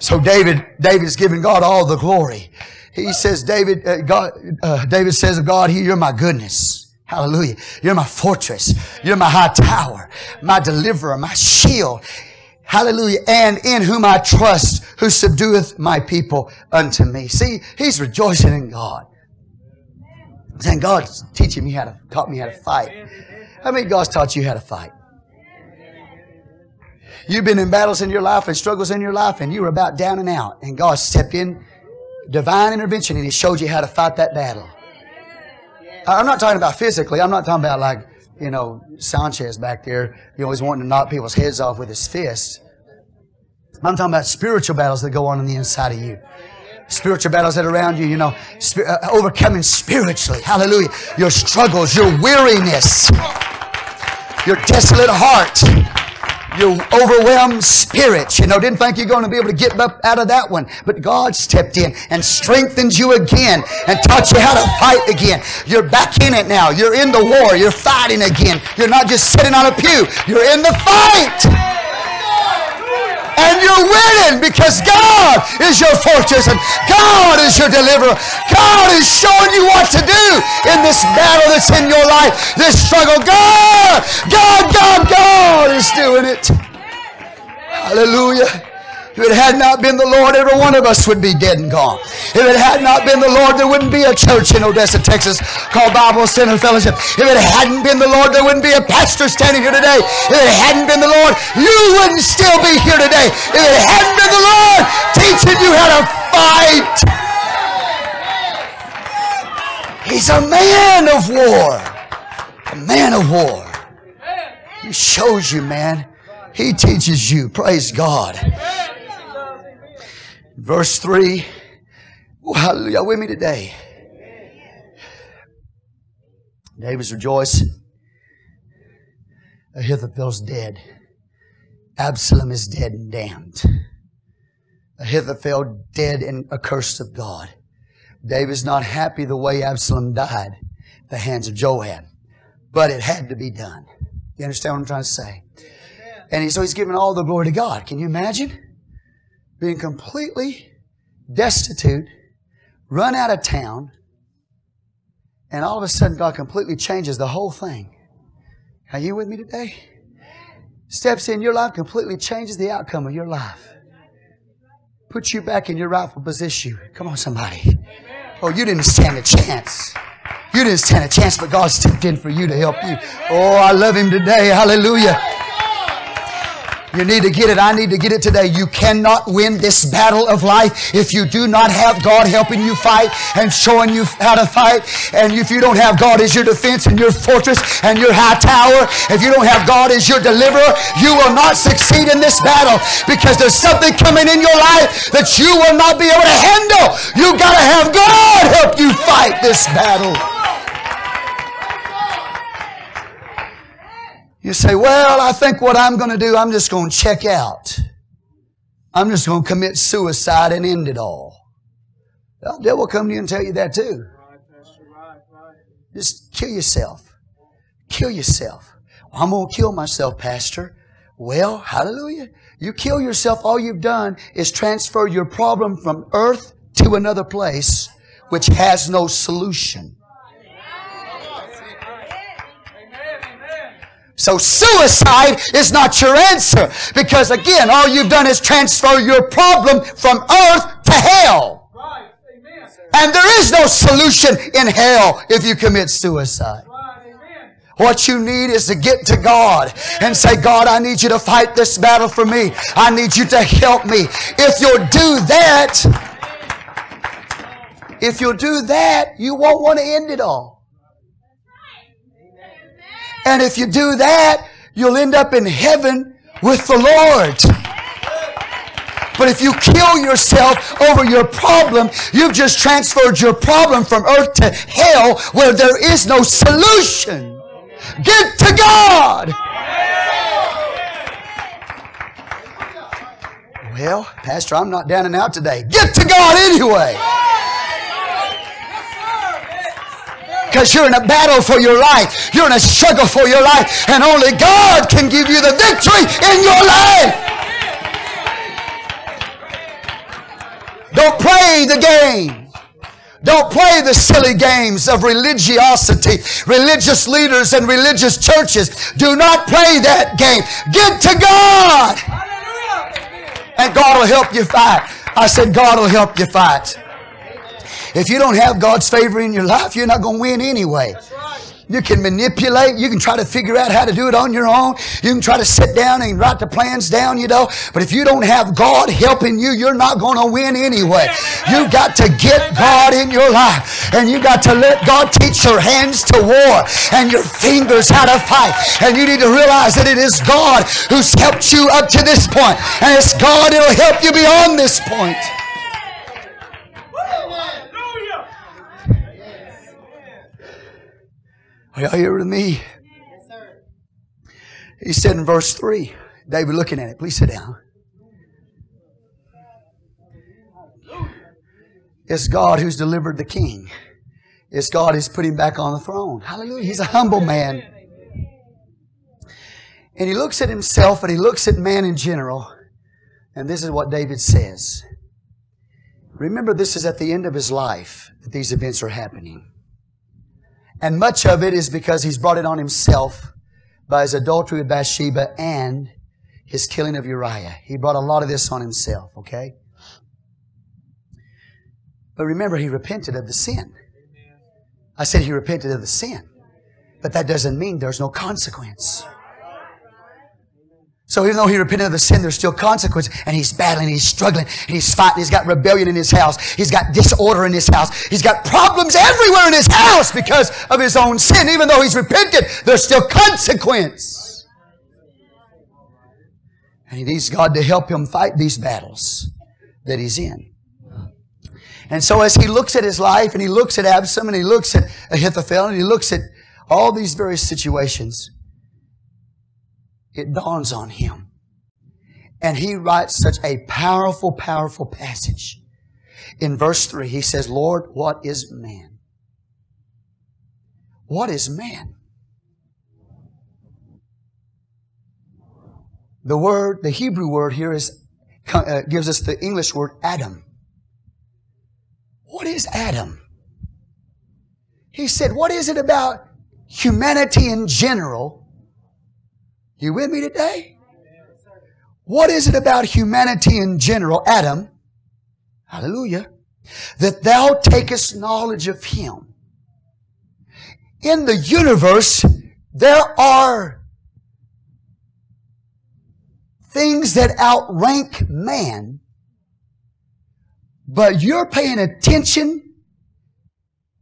So David, David's giving God all the glory. He says, David, uh, God, uh, David says of God, you're my goodness. Hallelujah. You're my fortress. You're my high tower, my deliverer, my shield. Hallelujah. And in whom I trust, who subdueth my people unto me. See, he's rejoicing in God. Saying, God's teaching me how to, taught me how to fight. How many God's taught you how to fight? You've been in battles in your life and struggles in your life and you were about down and out. And God stepped in, divine intervention, and He showed you how to fight that battle. I'm not talking about physically. I'm not talking about like, you know, Sanchez back there. He always wanting to knock people's heads off with his fist. I'm talking about spiritual battles that go on in the inside of you. Spiritual battles that are around you, you know, uh, overcoming spiritually. Hallelujah. Your struggles, your weariness, your desolate heart your overwhelmed spirits. You know, didn't think you're going to be able to get up out of that one. But God stepped in and strengthened you again and taught you how to fight again. You're back in it now. You're in the war. You're fighting again. You're not just sitting on a pew. You're in the fight. And you're winning because God is your fortress and God is your deliverer. God is showing you what to do in this battle that's in your life, this struggle. God, God, God, God is doing it. Hallelujah. If it had not been the Lord, every one of us would be dead and gone. If it had not been the Lord, there wouldn't be a church in Odessa, Texas called Bible Center Fellowship. If it hadn't been the Lord, there wouldn't be a pastor standing here today. If it hadn't been the Lord, you wouldn't still be here today. If it hadn't been the Lord teaching you how to fight. He's a man of war. A man of war. He shows you, man. He teaches you. Praise God. Verse 3. Oh, hallelujah. With me today. David's rejoicing. Ahithophel's dead. Absalom is dead and damned. Ahithophel dead and accursed of God. David's not happy the way Absalom died, the hands of Joab. But it had to be done. You understand what I'm trying to say? And he, so he's giving all the glory to God. Can you imagine? Being completely destitute, run out of town, and all of a sudden God completely changes the whole thing. Are you with me today? Steps in your life, completely changes the outcome of your life. Puts you back in your rightful position. Come on, somebody. Oh, you didn't stand a chance. You didn't stand a chance, but God stepped in for you to help you. Oh, I love Him today. Hallelujah. You need to get it. I need to get it today. You cannot win this battle of life if you do not have God helping you fight and showing you how to fight. And if you don't have God as your defense and your fortress and your high tower, if you don't have God as your deliverer, you will not succeed in this battle because there's something coming in your life that you will not be able to handle. You've gotta have God help you fight this battle. You say, well, I think what I'm going to do, I'm just going to check out. I'm just going to commit suicide and end it all. The devil will come to you and tell you that too. Just kill yourself. Kill yourself. I'm going to kill myself, Pastor. Well, hallelujah. You kill yourself, all you've done is transfer your problem from earth to another place which has no solution. So suicide is not your answer because again, all you've done is transfer your problem from earth to hell. Right. Amen. And there is no solution in hell if you commit suicide. What you need is to get to God and say, God, I need you to fight this battle for me. I need you to help me. If you'll do that, if you'll do that, you won't want to end it all. And if you do that, you'll end up in heaven with the Lord. But if you kill yourself over your problem, you've just transferred your problem from earth to hell where there is no solution. Get to God. Well, Pastor, I'm not down and out today. Get to God anyway. Because you're in a battle for your life. You're in a struggle for your life. And only God can give you the victory in your life. Don't play the game. Don't play the silly games of religiosity, religious leaders and religious churches. Do not play that game. Get to God. And God will help you fight. I said, God will help you fight. If you don't have God's favor in your life, you're not going to win anyway. You can manipulate. You can try to figure out how to do it on your own. You can try to sit down and write the plans down, you know. But if you don't have God helping you, you're not going to win anyway. You got to get God in your life. And you got to let God teach your hands to war and your fingers how to fight. And you need to realize that it is God who's helped you up to this point. And it's God that'll help you beyond this point. Y'all here with me? Yes, sir. He said in verse 3, David looking at it, please sit down. It's God who's delivered the king. It's God who's put him back on the throne. Hallelujah. He's a humble man. And he looks at himself and he looks at man in general. And this is what David says. Remember, this is at the end of his life that these events are happening. And much of it is because he's brought it on himself by his adultery with Bathsheba and his killing of Uriah. He brought a lot of this on himself, okay? But remember, he repented of the sin. I said he repented of the sin. But that doesn't mean there's no consequence. So even though he repented of the sin, there's still consequence. And he's battling, he's struggling, and he's fighting. He's got rebellion in his house. He's got disorder in his house. He's got problems everywhere in his house because of his own sin. Even though he's repented, there's still consequence. And he needs God to help him fight these battles that he's in. And so as he looks at his life and he looks at Absalom and he looks at Ahithophel and he looks at all these various situations, it dawns on him. And he writes such a powerful, powerful passage. In verse 3, he says, Lord, what is man? What is man? The word, the Hebrew word here is, uh, gives us the English word Adam. What is Adam? He said, What is it about humanity in general? You with me today? What is it about humanity in general, Adam? Hallelujah. That thou takest knowledge of him. In the universe, there are things that outrank man but you're paying attention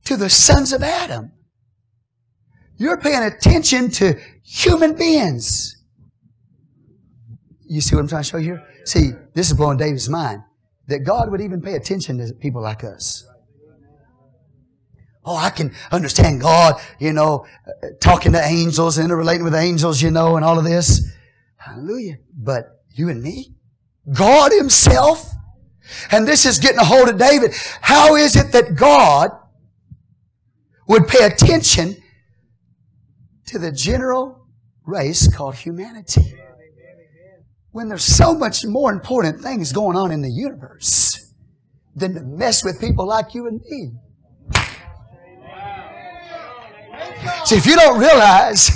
to the sons of Adam. You're paying attention to human beings. You see what I'm trying to show you here? See, this is blowing David's mind. That God would even pay attention to people like us. Oh, I can understand God, you know, talking to angels interrelating with angels, you know, and all of this. Hallelujah. But you and me? God Himself and this is getting a hold of David. How is it that God would pay attention to the general race called humanity? When there's so much more important things going on in the universe than to mess with people like you and me. See, if you don't realize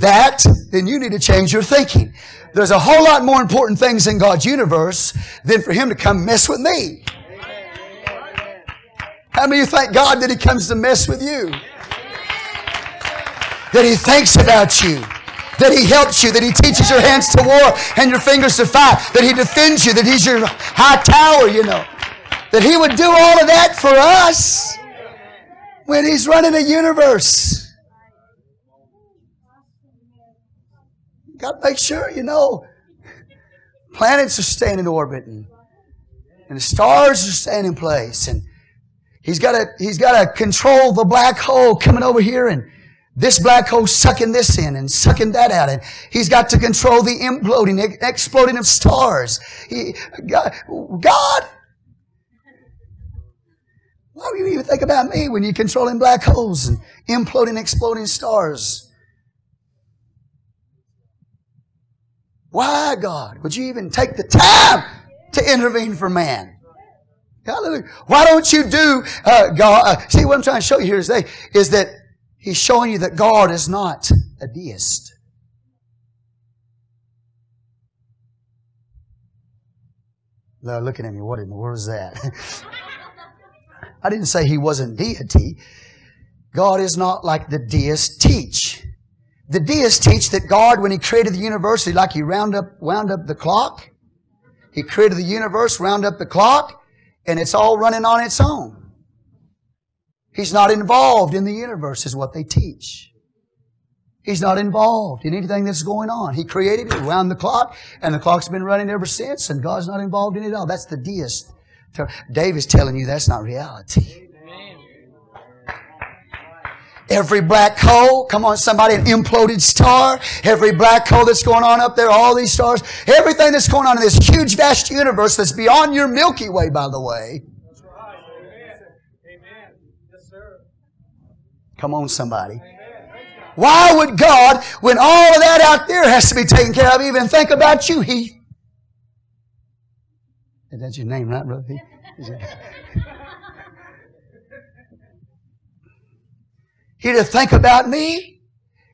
that, then you need to change your thinking. There's a whole lot more important things in God's universe than for Him to come mess with me. How many of you thank God that He comes to mess with you? That He thinks about you. That He helps you. That He teaches your hands to war and your fingers to fight. That He defends you. That He's your high tower, you know. That He would do all of that for us when He's running a universe. Got to make sure, you know, planets are staying in orbit and, and the stars are staying in place. And he's got to, he's got to control the black hole coming over here and this black hole sucking this in and sucking that out. And he's got to control the imploding, exploding of stars. He, God, God why would you even think about me when you're controlling black holes and imploding, exploding stars? Why, God, would you even take the time to intervene for man? Hallelujah. Why don't you do, uh, God, uh, see what I'm trying to show you here today is that He's showing you that God is not a deist. Now looking at me, what in the world is that? [laughs] I didn't say He wasn't deity. God is not like the deists teach. The deists teach that God, when He created the universe, like He wound up, wound up the clock. He created the universe, wound up the clock, and it's all running on its own. He's not involved in the universe, is what they teach. He's not involved in anything that's going on. He created it, wound the clock, and the clock's been running ever since, and God's not involved in it at all. That's the deist. Dave is telling you that's not reality. Every black hole, come on somebody, an imploded star, every black hole that's going on up there, all these stars, everything that's going on in this huge vast universe that's beyond your Milky Way, by the way. Come on somebody. Why would God, when all of that out there has to be taken care of, even think about you, Heath? Is that your name, right, brother Heath? He to think about me?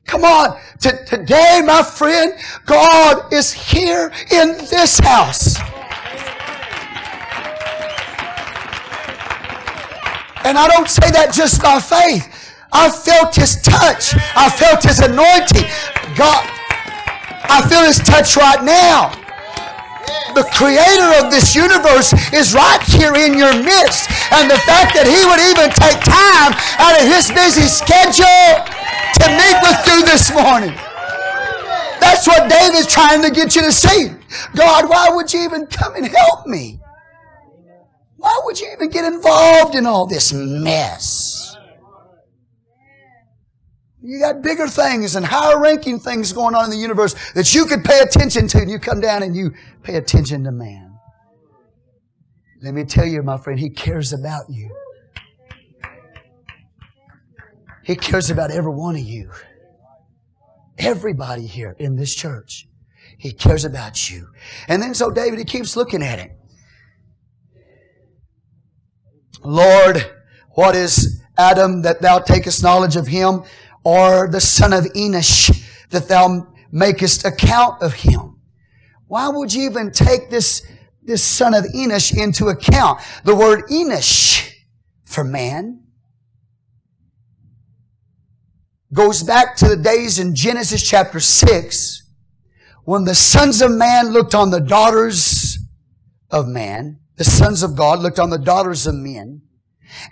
Come on. T- today, my friend, God is here in this house. And I don't say that just by faith. I felt His touch. I felt His anointing. God, I feel His touch right now the creator of this universe is right here in your midst. And the fact that he would even take time out of his busy schedule to meet with you this morning. That's what David's trying to get you to see. God, why would you even come and help me? Why would you even get involved in all this mess? You got bigger things and higher ranking things going on in the universe that you could pay attention to, and you come down and you pay attention to man. Let me tell you, my friend, He cares about you. He cares about every one of you. Everybody here in this church. He cares about you. And then so David, he keeps looking at it. Lord, what is Adam that thou takest knowledge of him, or the son of Enosh that thou makest account of him? Why would you even take this, this son of Enosh into account? The word Enosh for man goes back to the days in Genesis chapter 6 when the sons of man looked on the daughters of man, the sons of God looked on the daughters of men,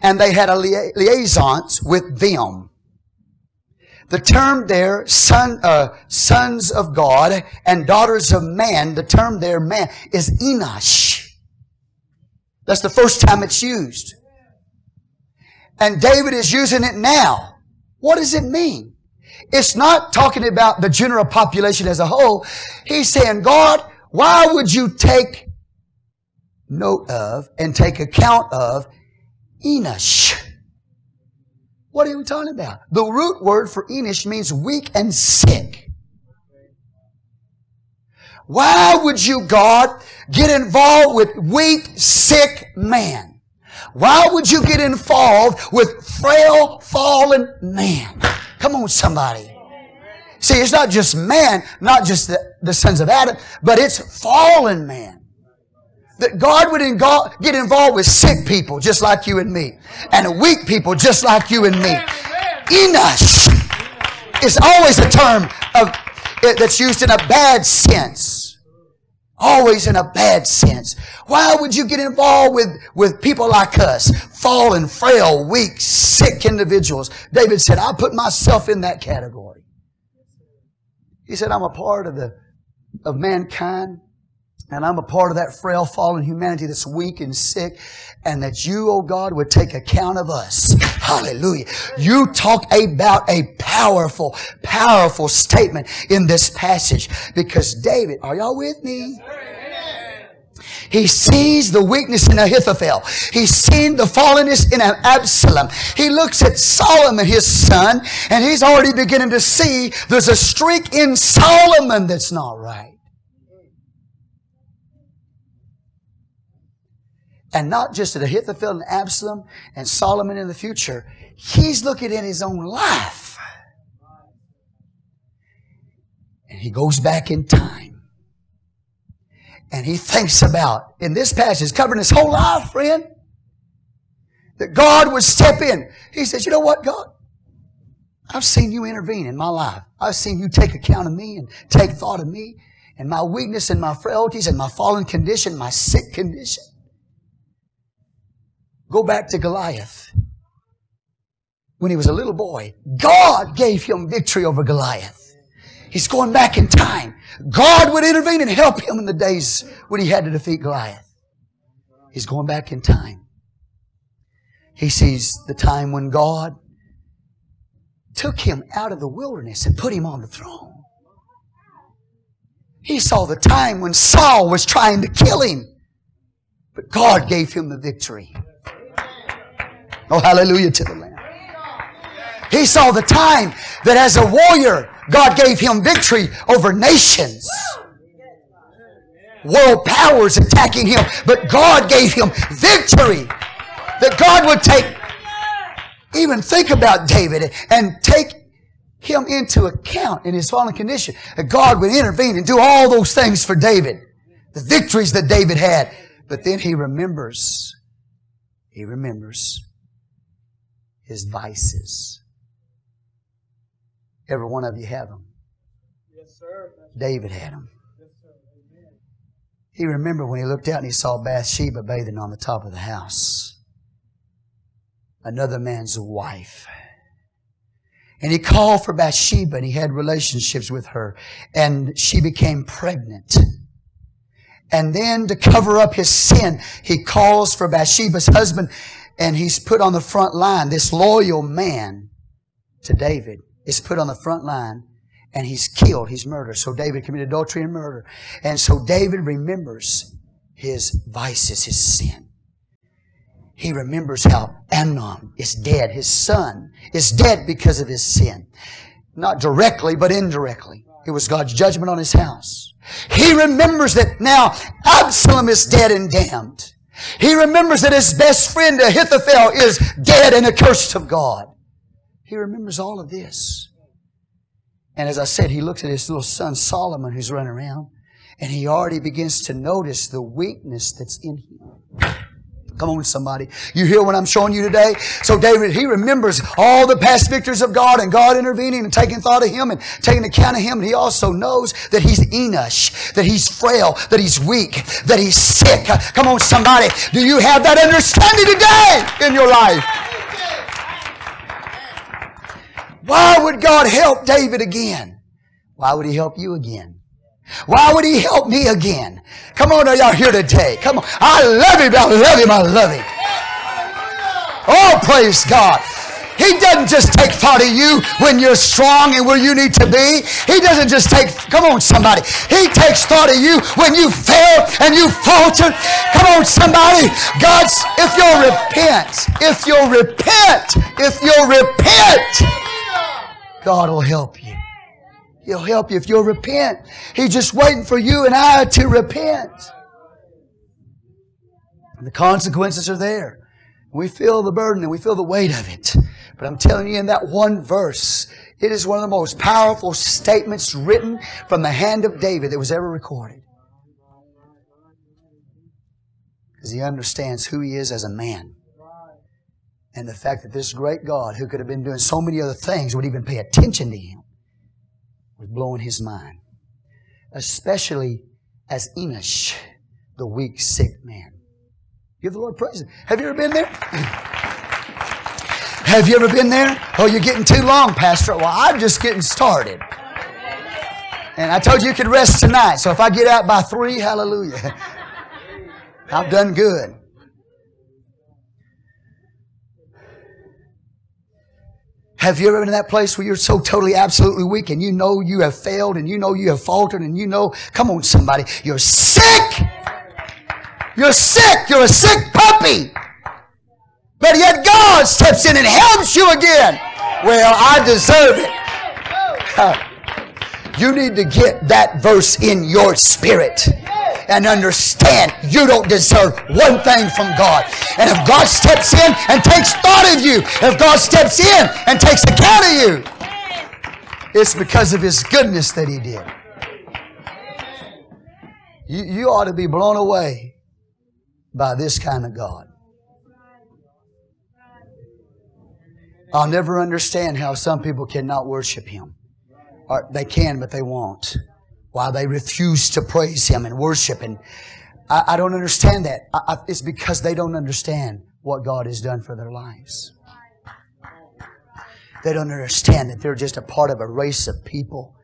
and they had a liaisons with them. The term there, son, uh, sons of God and daughters of man, the term there, man, is Enosh. That's the first time it's used. And David is using it now. What does it mean? It's not talking about the general population as a whole. He's saying, God, why would you take note of and take account of Enosh? What are we talking about? The root word for Enosh means weak and sick. Why would you, God, get involved with weak, sick man? Why would you get involved with frail, fallen man? Come on, somebody. See, it's not just man, not just the, the sons of Adam, but it's fallen man. That God would get involved with sick people just like you and me, and weak people just like you and me. Enosh is always a term of, eh, that's used in a bad sense. Always in a bad sense. Why would you get involved with, with people like us? Fallen, frail, weak, sick individuals. David said, I put myself in that category. He said, I'm a part of the, of mankind. And I'm a part of that frail, fallen humanity that's weak and sick. And that you, oh God, would take account of us. Hallelujah. You talk about a powerful, powerful statement in this passage. Because David, are y'all with me? He sees the weakness in Ahithophel. He's seen the fallenness in Absalom. He looks at Solomon, his son, and he's already beginning to see there's a streak in Solomon that's not right. And not just at Ahithophel and Absalom and Solomon in the future. He's looking at his own life. And he goes back in time and he thinks about, in this passage, covering his whole life, friend, that God would step in. He says, you know what, God? I've seen you intervene in my life. I've seen you take account of me and take thought of me and my weakness and my frailties and my fallen condition, my sick condition. Go back to Goliath. When he was a little boy, God gave him victory over Goliath. He's going back in time. God would intervene and help him in the days when he had to defeat Goliath. He's going back in time. He sees the time when God took him out of the wilderness and put him on the throne. He saw the time when Saul was trying to kill him, but God gave him the victory. Oh, hallelujah to the Lamb. He saw the time that as a warrior, God gave him victory over nations. World powers attacking him, but God gave him victory. That God would take, even think about David and take him into account in his fallen condition. That God would intervene and do all those things for David. The victories that David had. But then he remembers, he remembers his vices. Every one of you have them. Yes, sir. David had them. Yes, he remembered when he looked out and he saw Bathsheba bathing on the top of the house. Another man's wife. And he called for Bathsheba and he had relationships with her. And she became pregnant. And then to cover up his sin, he calls for Bathsheba's husband and he's put on the front line. This loyal man to David is put on the front line and he's killed, he's murdered. So David committed adultery and murder. And so David remembers his vices, his sin. He remembers how Amnon is dead. His son is dead because of his sin. Not directly, but indirectly. It was God's judgment on his house. He remembers that now Absalom is dead and damned. He remembers that his best friend Ahithophel is dead and accursed of God. He remembers all of this. And as I said, he looks at his little son Solomon who's running around and he already begins to notice the weakness that's in him. Come on, somebody. You hear what I'm showing you today? So David, he remembers all the past victories of God and God intervening and taking thought of him and taking account of him. And he also knows that he's Enosh, that he's frail, that he's weak, that he's sick. Come on, somebody. Do you have that understanding today in your life? Why would God help David again? Why would he help you again? Why would he help me again? Come on, are y'all here today? Come on. I love him. I love him. I love him. Oh, praise God. He doesn't just take thought of you when you're strong and where you need to be. He doesn't just take, come on, somebody. He takes thought of you when you fail and you falter. Come on, somebody. God's, if you'll repent, if you'll repent, if you'll repent, God will help you. He'll help you if you'll repent. He's just waiting for you and I to repent. And the consequences are there. We feel the burden and we feel the weight of it. But I'm telling you, in that one verse, it is one of the most powerful statements written from the hand of David that was ever recorded. Because he understands who he is as a man. And the fact that this great God, who could have been doing so many other things, would even pay attention to him was blowing his mind. Especially as Enosh, the weak, sick man. Give the Lord praise. Have you ever been there? [clears throat] Have you ever been there? Oh, you're getting too long, Pastor. Well, I'm just getting started. And I told you you could rest tonight. So if I get out by three, hallelujah. [laughs] I've done good. Have you ever been in that place where you're so totally, absolutely weak and you know you have failed and you know you have faltered and you know, come on somebody, you're sick! You're sick! You're a sick puppy! But yet God steps in and helps you again. Well, I deserve it. [laughs] You need to get that verse in your spirit and understand you don't deserve one thing from God. And if God steps in and takes thought of you, if God steps in and takes account of you, it's because of His goodness that He did. You, you ought to be blown away by this kind of God. I'll never understand how some people cannot worship Him. Or they can, but they won't why they refuse to praise Him and worship. And I, I don't understand that. I, it's because they don't understand what God has done for their lives. They don't understand that they're just a part of a race of people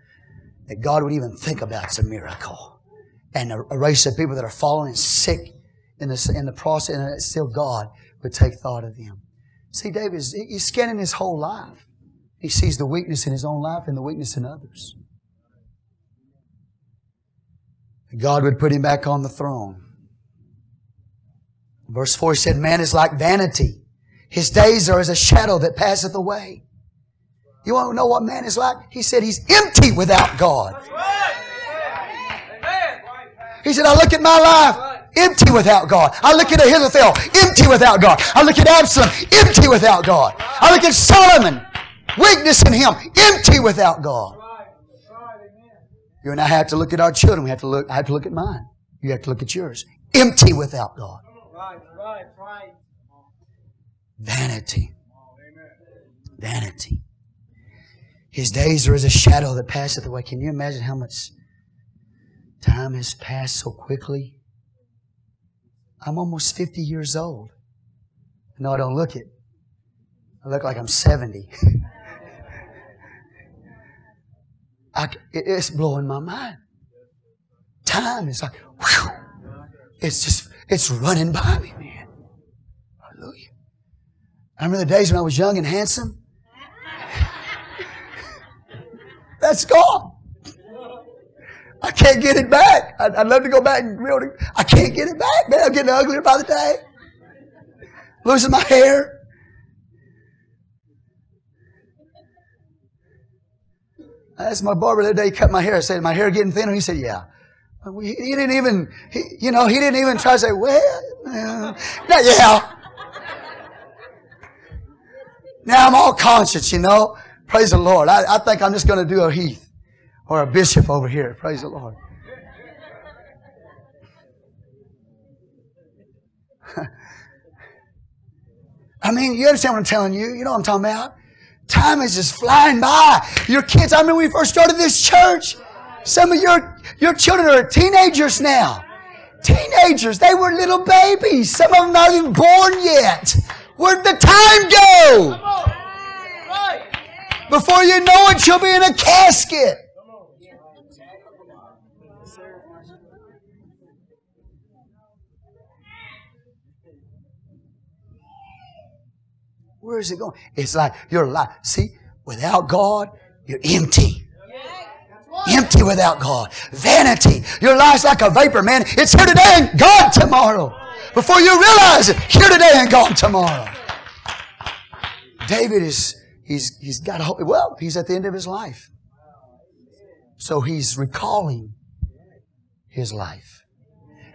that God would even think about as a miracle. And a, a race of people that are falling sick in the, in the process, and still God would take thought of them. See, David, he's scanning his whole life. He sees the weakness in his own life and the weakness in others. God would put him back on the throne. Verse 4 said, Man is like vanity. His days are as a shadow that passeth away. You want to know what man is like? He said he's empty without God. He said, I look at my life, empty without God. I look at Ahithophel, empty without God. I look at Absalom, empty without God. I look at Solomon, weakness in him, empty without God. You and I have to look at our children. We have to look. I have to look at mine. You have to look at yours. Empty without God. Right, right, right. Vanity. Vanity. His days are as a shadow that passeth away. Can you imagine how much time has passed so quickly? I'm almost 50 years old. No, I don't look it. I look like I'm 70. [laughs] I, it's blowing my mind. Time is like, whew, it's just, it's running by me, man. Hallelujah. I remember the days when I was young and handsome. [laughs] That's gone. I can't get it back. I'd, I'd love to go back and real. I can't get it back, man. I'm getting uglier by the day. Losing my hair. I asked my barber the other day, he cut my hair. I said, my hair getting thinner? He said, yeah. He didn't even, he, you know, he didn't even try to say, well, uh, yeah. Now I'm all conscious, you know. Praise the Lord. I, I think I'm just going to do a Heath or a bishop over here. Praise the Lord. [laughs] I mean, you understand what I'm telling you? You know what I'm talking about? Time is just flying by. Your kids, I mean, when we first started this church, some of your, your children are teenagers now. Teenagers, they were little babies. Some of them not even born yet. Where'd the time go? Before you know it, you'll be in a casket. Where is it going? It's like your life. See, without God, you're empty. Empty without God. Vanity. Your life's like a vapor, man. It's here today and gone tomorrow. Before you realize it, here today and gone tomorrow. David is, he's, he's got a, well, he's at the end of his life. So he's recalling his life.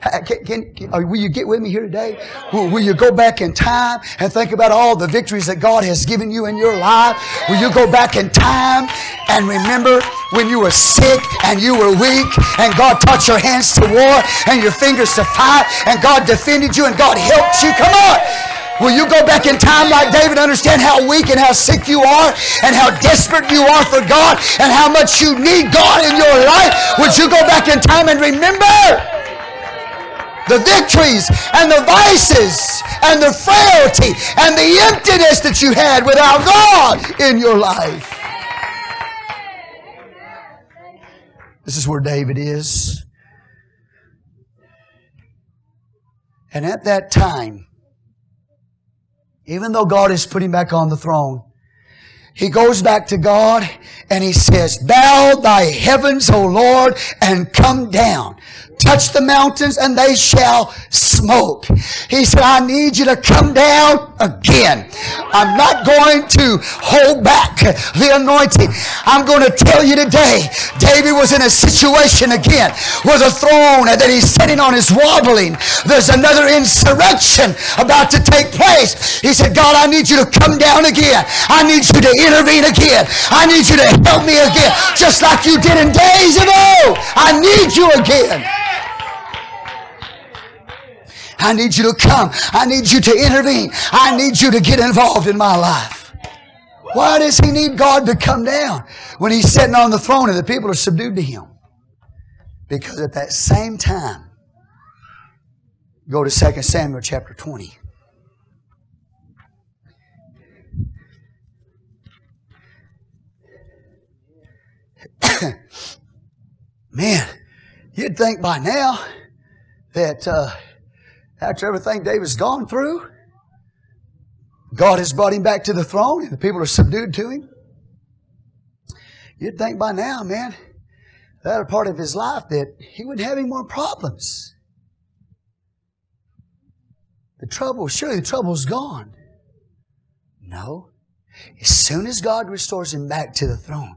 Can, can, can, oh, will you get with me here today? Will, will, you go back in time and think about all the victories that God has given you in your life? Will you go back in time and remember when you were sick and you were weak and God taught your hands to war and your fingers to fight and God defended you and God helped you? Come on. Will you go back in time like David, understand how weak and how sick you are and how desperate you are for God and how much you need God in your life? Would you go back in time and remember? The victories and the vices and the frailty and the emptiness that you had without God in your life. This is where David is. And at that time, even though God is putting back on the throne, he goes back to God and he says, Bow thy heavens, O Lord, and come down touch the mountains and they shall smoke. He said, I need you to come down again. I'm not going to hold back the anointing. I'm going to tell you today, David was in a situation again where the throne that he's sitting on is wobbling. There's another insurrection about to take place. He said, God, I need you to come down again. I need you to intervene again. I need you to help me again, just like you did in days old. I need you again. I need you to come. I need you to intervene. I need you to get involved in my life. Why does he need God to come down when he's sitting on the throne and the people are subdued to him? Because at that same time, go to 2 Samuel chapter 20. [coughs] Man, you'd think by now that uh, after everything David's gone through, God has brought him back to the throne and the people are subdued to him. You'd think by now, man, that a part of his life that he wouldn't have any more problems. The trouble, surely the trouble's gone. No. As soon as God restores him back to the throne,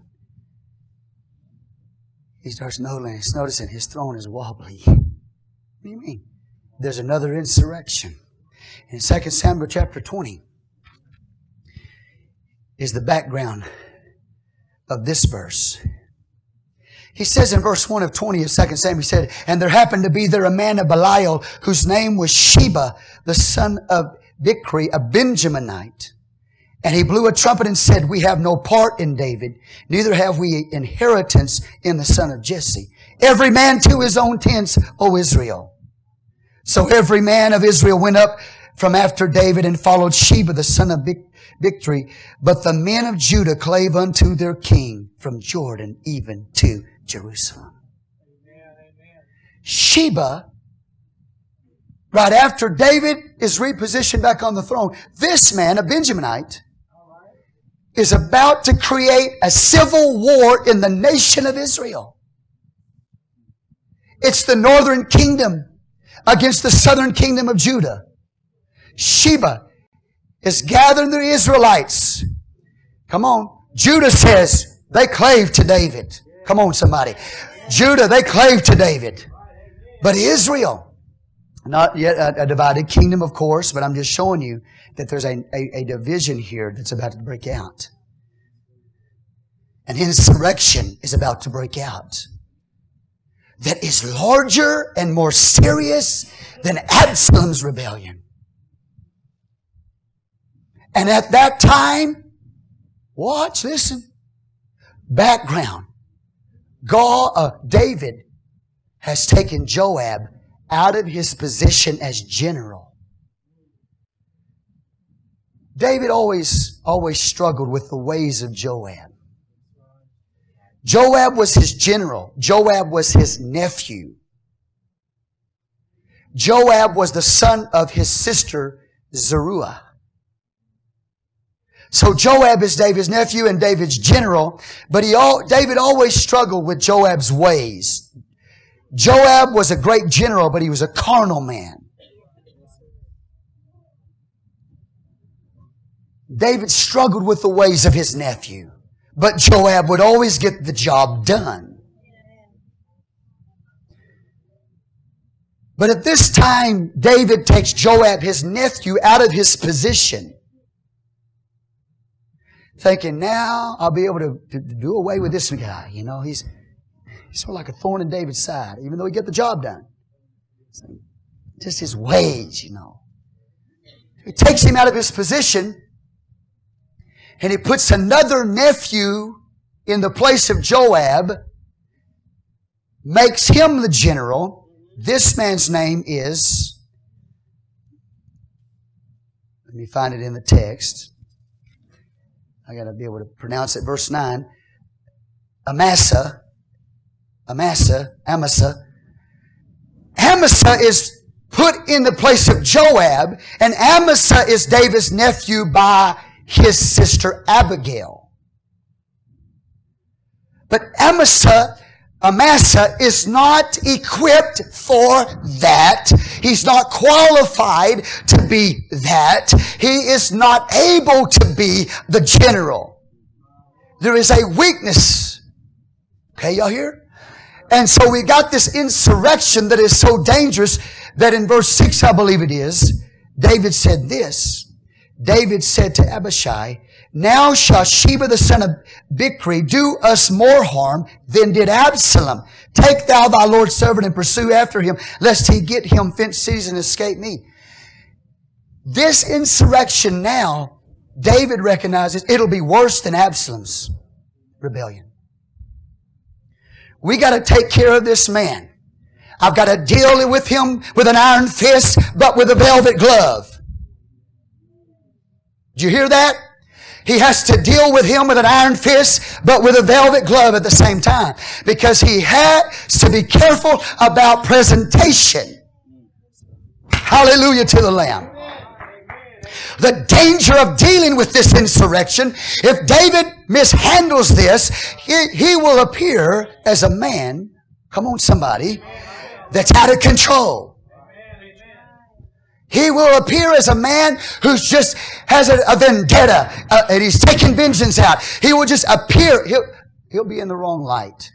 he starts noticing his throne is wobbly. What do you mean? There's another insurrection. In 2 Samuel chapter 20 is the background of this verse. He says in verse 1 of 20 of 2 Samuel, he said, And there happened to be there a man of Belial whose name was Sheba, the son of Bichri, a Benjaminite. And he blew a trumpet and said, We have no part in David, neither have we inheritance in the son of Jesse. Every man to his own tents, O Israel. So every man of Israel went up from after David and followed Sheba, the son of Bichri. But the men of Judah clave unto their king from Jordan even to Jerusalem. Sheba right after David is repositioned back on the throne, this man, a Benjaminite, is about to create a civil war in the nation of Israel. It's the northern kingdom against the southern kingdom of Judah. Sheba is gathering the Israelites. Come on. Judah says they clave to David. Come on, somebody. Judah, they clave to David. But Israel, not yet a, a, divided kingdom, of course, but I'm just showing you that there's a, a, a division here that's about to break out. An insurrection is about to break out that is larger and more serious than Absalom's rebellion. And at that time, watch, listen, background. God, uh, David has taken Joab out of his position as general. David always, always struggled with the ways of Joab. Joab was his general. Joab was his nephew. Joab was the son of his sister Zeruiah. So Joab is David's nephew and David's general, but he all, David always struggled with Joab's ways. Joab was a great general, but he was a carnal man. David struggled with the ways of his nephew, but Joab would always get the job done. But at this time, David takes Joab, his nephew, out of his position thinking now I'll be able to, to, to do away with this guy. You know, he's, he's sort of like a thorn in David's side, even though he get the job done. Just his ways, you know. He takes him out of his position and he puts another nephew in the place of Joab, makes him the general. This man's name is, let me find it in the text. I got to be able to pronounce it. Verse 9. Amasa. Amasa. Amasa. Amasa is put in the place of Joab, and Amasa is David's nephew by his sister Abigail. But Amasa Amasa is not equipped for that. He's not qualified to be that. He is not able to be the general. There is a weakness. Okay, y'all hear? And so we got this insurrection that is so dangerous that in verse 6, I believe it is, David said this. David said to Abishai, now shall Sheba the son of Bichri do us more harm than did Absalom. Take thou thy Lord's servant and pursue after him, lest he get him fenced cities and escape me. This insurrection now, David recognizes it'll be worse than Absalom's rebellion. We got to take care of this man. I've got to deal with him with an iron fist, but with a velvet glove. Did you hear that? He has to deal with him with an iron fist, but with a velvet glove at the same time. Because he has to be careful about presentation. Hallelujah to the Lamb. The danger of dealing with this insurrection, if David mishandles this, he, he will appear as a man, come on somebody, that's out of control. He will appear as a man who's just has a, a vendetta uh, and he's taking vengeance out. He will just appear. He'll, he'll be in the wrong light.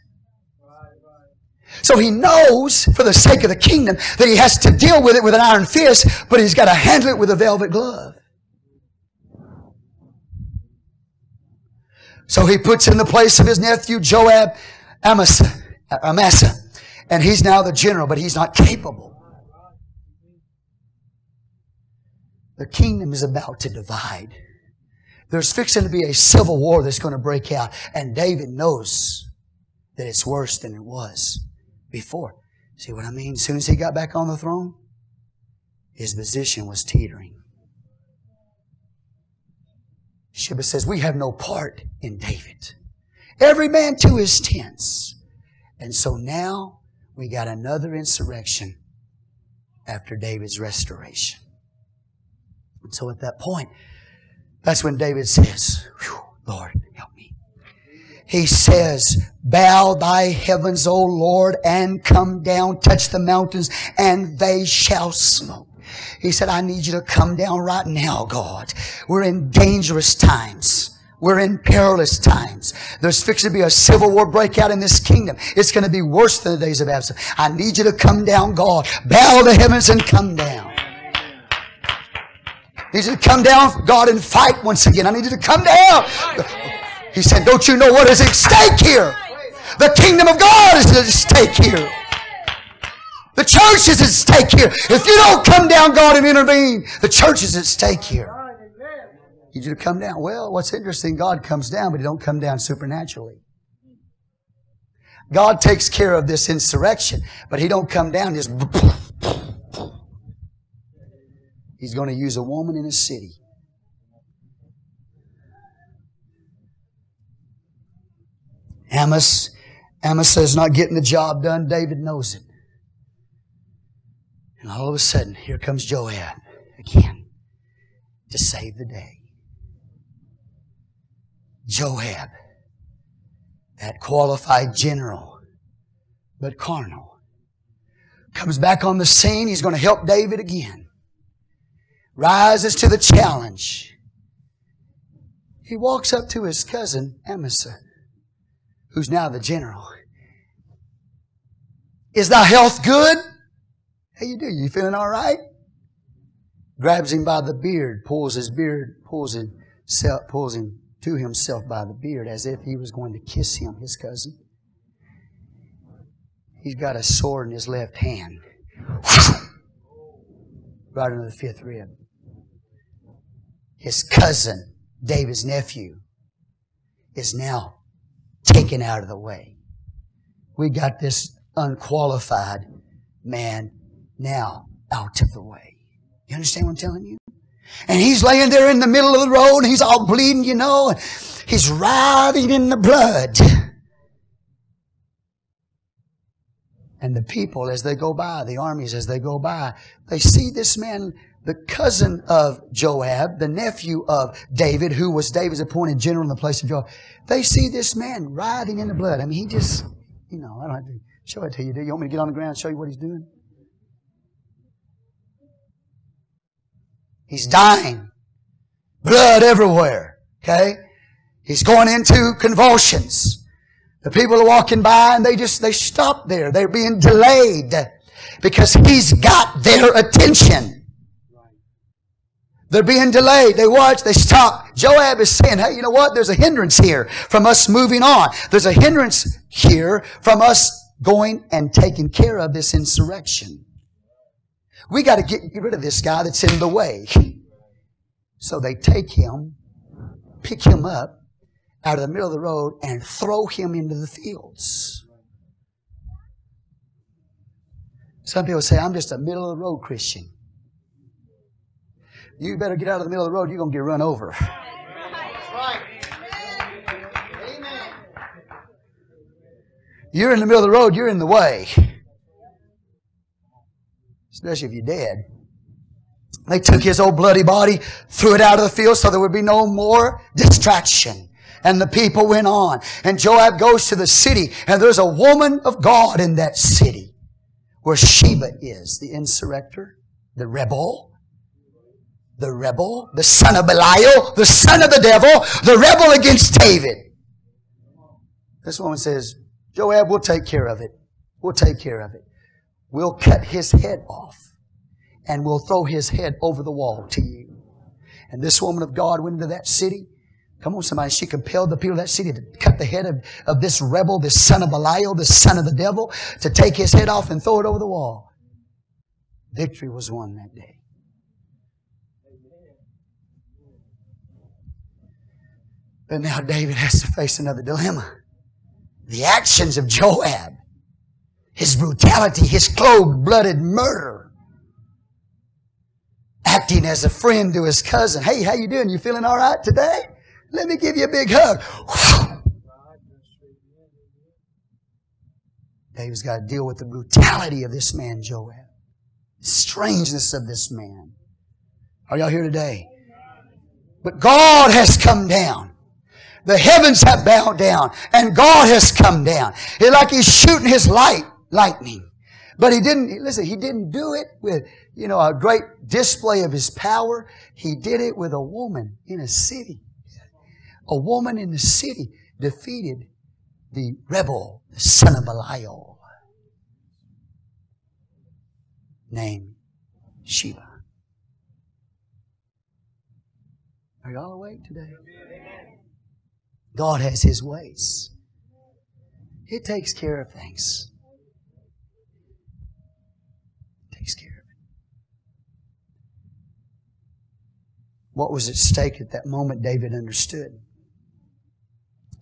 So he knows, for the sake of the kingdom, that he has to deal with it with an iron fist, but he's got to handle it with a velvet glove. So he puts in the place of his nephew Joab Amasa, Amasa, and he's now the general, but he's not capable. The kingdom is about to divide. There's fixing to be a civil war that's going to break out. And David knows that it's worse than it was before. See what I mean? As soon as he got back on the throne, his position was teetering. Sheba says, We have no part in David. Every man to his tents. And so now we got another insurrection after David's restoration. And so at that point, that's when David says, Lord, help me. He says, Bow thy heavens, O Lord, and come down, touch the mountains, and they shall smoke. He said, I need you to come down right now, God. We're in dangerous times. We're in perilous times. There's fixing to be a civil war breakout in this kingdom. It's going to be worse than the days of Absalom. I need you to come down, God. Bow the heavens and come down. I said, come down, God, and fight once again. I need you to come down. He said, Don't you know what is at stake here? The kingdom of God is at stake here. The church is at stake here. If you don't come down, God, and intervene, the church is at stake here. Need you to come down. Well, what's interesting, God comes down, but He don't come down supernaturally. God takes care of this insurrection, but He don't come down just. He's going to use a woman in a city. Amasa, Amasa is not getting the job done. David knows it. And all of a sudden, here comes Joab again to save the day. Joab, that qualified general, but carnal, comes back on the scene. He's going to help David again. Rises to the challenge. He walks up to his cousin, Amasa, who's now the general. Is thy health good? How you doing? You feeling all right? Grabs him by the beard, pulls his beard, pulls him, pulls him to himself by the beard as if he was going to kiss him, his cousin. He's got a sword in his left hand. Right under the fifth rib. His cousin, David's nephew, is now taken out of the way. We got this unqualified man now out of the way. You understand what I'm telling you? And he's laying there in the middle of the road and he's all bleeding, you know. He's writhing in the blood. And the people, as they go by, the armies, as they go by, they see this man, the cousin of Joab, the nephew of David, who was David's appointed general in the place of Joab. They see this man writhing in the blood. I mean, he just, you know, I don't have to show it to you. Do you want me to get on the ground and show you what he's doing? He's dying. Blood everywhere. Okay? He's going into convulsions. The people are walking by and they just, they stop there. They're being delayed because he's got their attention. They're being delayed. They watch, they stop. Joab is saying, hey, you know what? There's a hindrance here from us moving on. There's a hindrance here from us going and taking care of this insurrection. We got to get, rid of this guy that's in the way. So they take him, pick him up out of the middle of the road, and throw him into the fields. Some people say, I'm just a middle of the road Christian. You better get out of the middle of the road, you're going to get run over. Amen. You're in the middle of the road, you're in the way especially if you're dead. They took his old bloody body, threw it out of the field so there would be no more distraction. And the people went on. And Joab goes to the city, and there's a woman of God in that city where Sheba is, the insurrector, the rebel, the rebel, the son of Belial, the son of the devil, the rebel against David. This woman says, Joab, we'll take care of it. We'll take care of it. We'll cut his head off and we'll throw his head over the wall to you. And this woman of God went into that city. Come on, somebody. She compelled the people of that city to cut the head of, of this rebel, this son of Belial, this son of the devil, to take his head off and throw it over the wall. Victory was won that day. But now David has to face another dilemma. The actions of Joab his brutality, his cold-blooded murder. Acting as a friend to his cousin. Hey, how you doing? You feeling all right today? Let me give you a big hug. David's got to deal with the brutality of this man, Joab. The Strangeness of this man. Are y'all here today? But God has come down. The heavens have bowed down and God has come down. It's like He's shooting His light, lightning. But He didn't, listen, He didn't do it with, you know, a great display of His power. He did it with a woman in a city. A woman in the city defeated the rebel, the son of Belial, named Sheba. Are y'all awake today? God has His ways. He takes care of things. Takes care of it. What was at stake at that moment, David understood.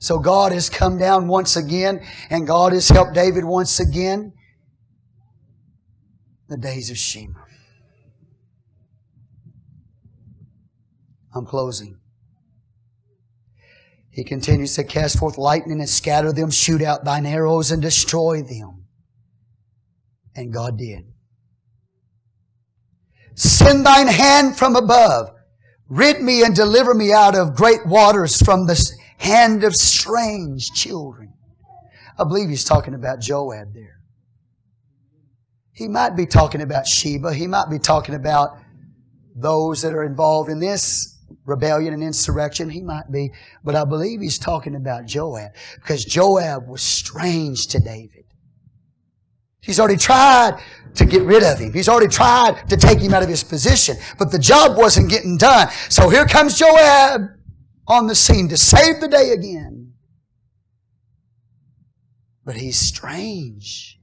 So God has come down once again, and God has helped David once again. The days of Sheba. I'm closing. He continues to cast forth lightning and scatter them, shoot out thine arrows and destroy them. And God did. Send thine hand from above. Rid me and deliver me out of great waters from the hand of strange children. I believe he's talking about Joab there. He might be talking about Sheba. He might be talking about those that are involved in this rebellion and insurrection. He might be. But I believe he's talking about Joab because Joab was strange to David. He's already tried to get rid of him. He's already tried to take him out of his position, but the job wasn't getting done. So here comes Joab on the scene to save the day again. But he's strange.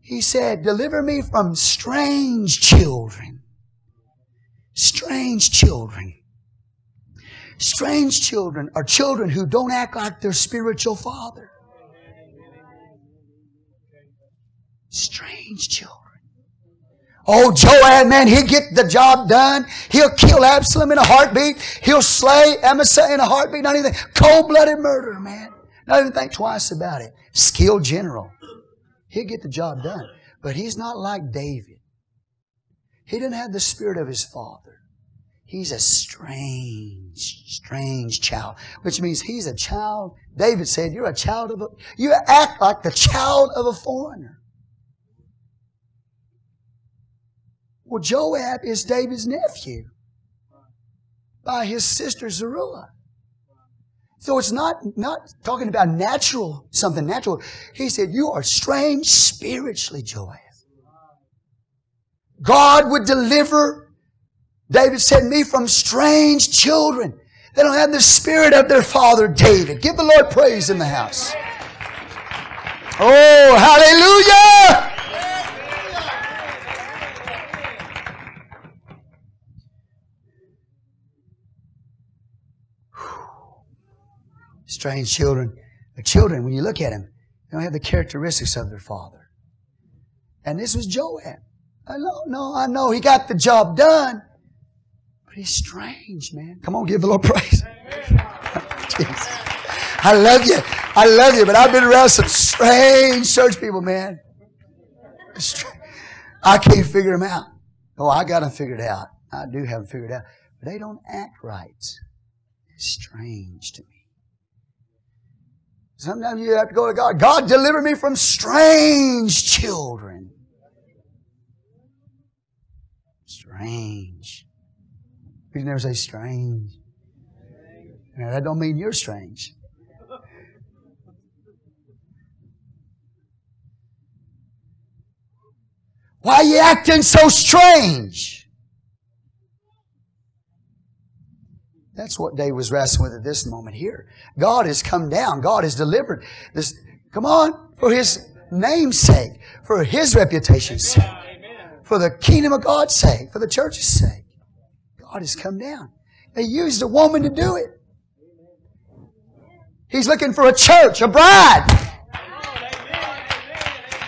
He said, Deliver me from strange children. Strange children. Strange children are children who don't act like their spiritual father. Strange children. Oh, Joab, man, he'll get the job done. He'll kill Absalom in a heartbeat. He'll slay Amasa in a heartbeat. Not even cold-blooded murder, man. Not even think twice about it. Skilled general. He'll get the job done. But he's not like David. He didn't have the spirit of his father. He's a strange, strange child, which means he's a child. David said, you're a child of a, you act like the child of a foreigner. Well, Joab is David's nephew by his sister Zeruiah. So it's not, not talking about natural, something natural. He said, you are strange spiritually, Joab. God would deliver, David said, me from strange children. They don't have the spirit of their father David. Give the Lord praise in the house. Oh, hallelujah! Strange children. The children, when you look at them, they don't have the characteristics of their father. And this was Joab. I know, no, I know he got the job done. But he's strange, man. Come on, give the Lord praise. [laughs] I love you. I love you, but I've been around some strange church people, man. I can't figure them out. Oh, I got them figured out. I do have them figured out. But they don't act right. It's strange to me. Sometimes you have to go to God. God, deliver me from strange children. Strange. You never say strange. Now, that don't mean you're strange. Why are you acting so strange? That's what Dave was wrestling with at this moment here. God has come down. God has delivered this. Come on, for His name's sake, for His reputation's sake for the kingdom of God's sake, for the church's sake. God has come down. They used a woman to do it. He's looking for a church, a bride.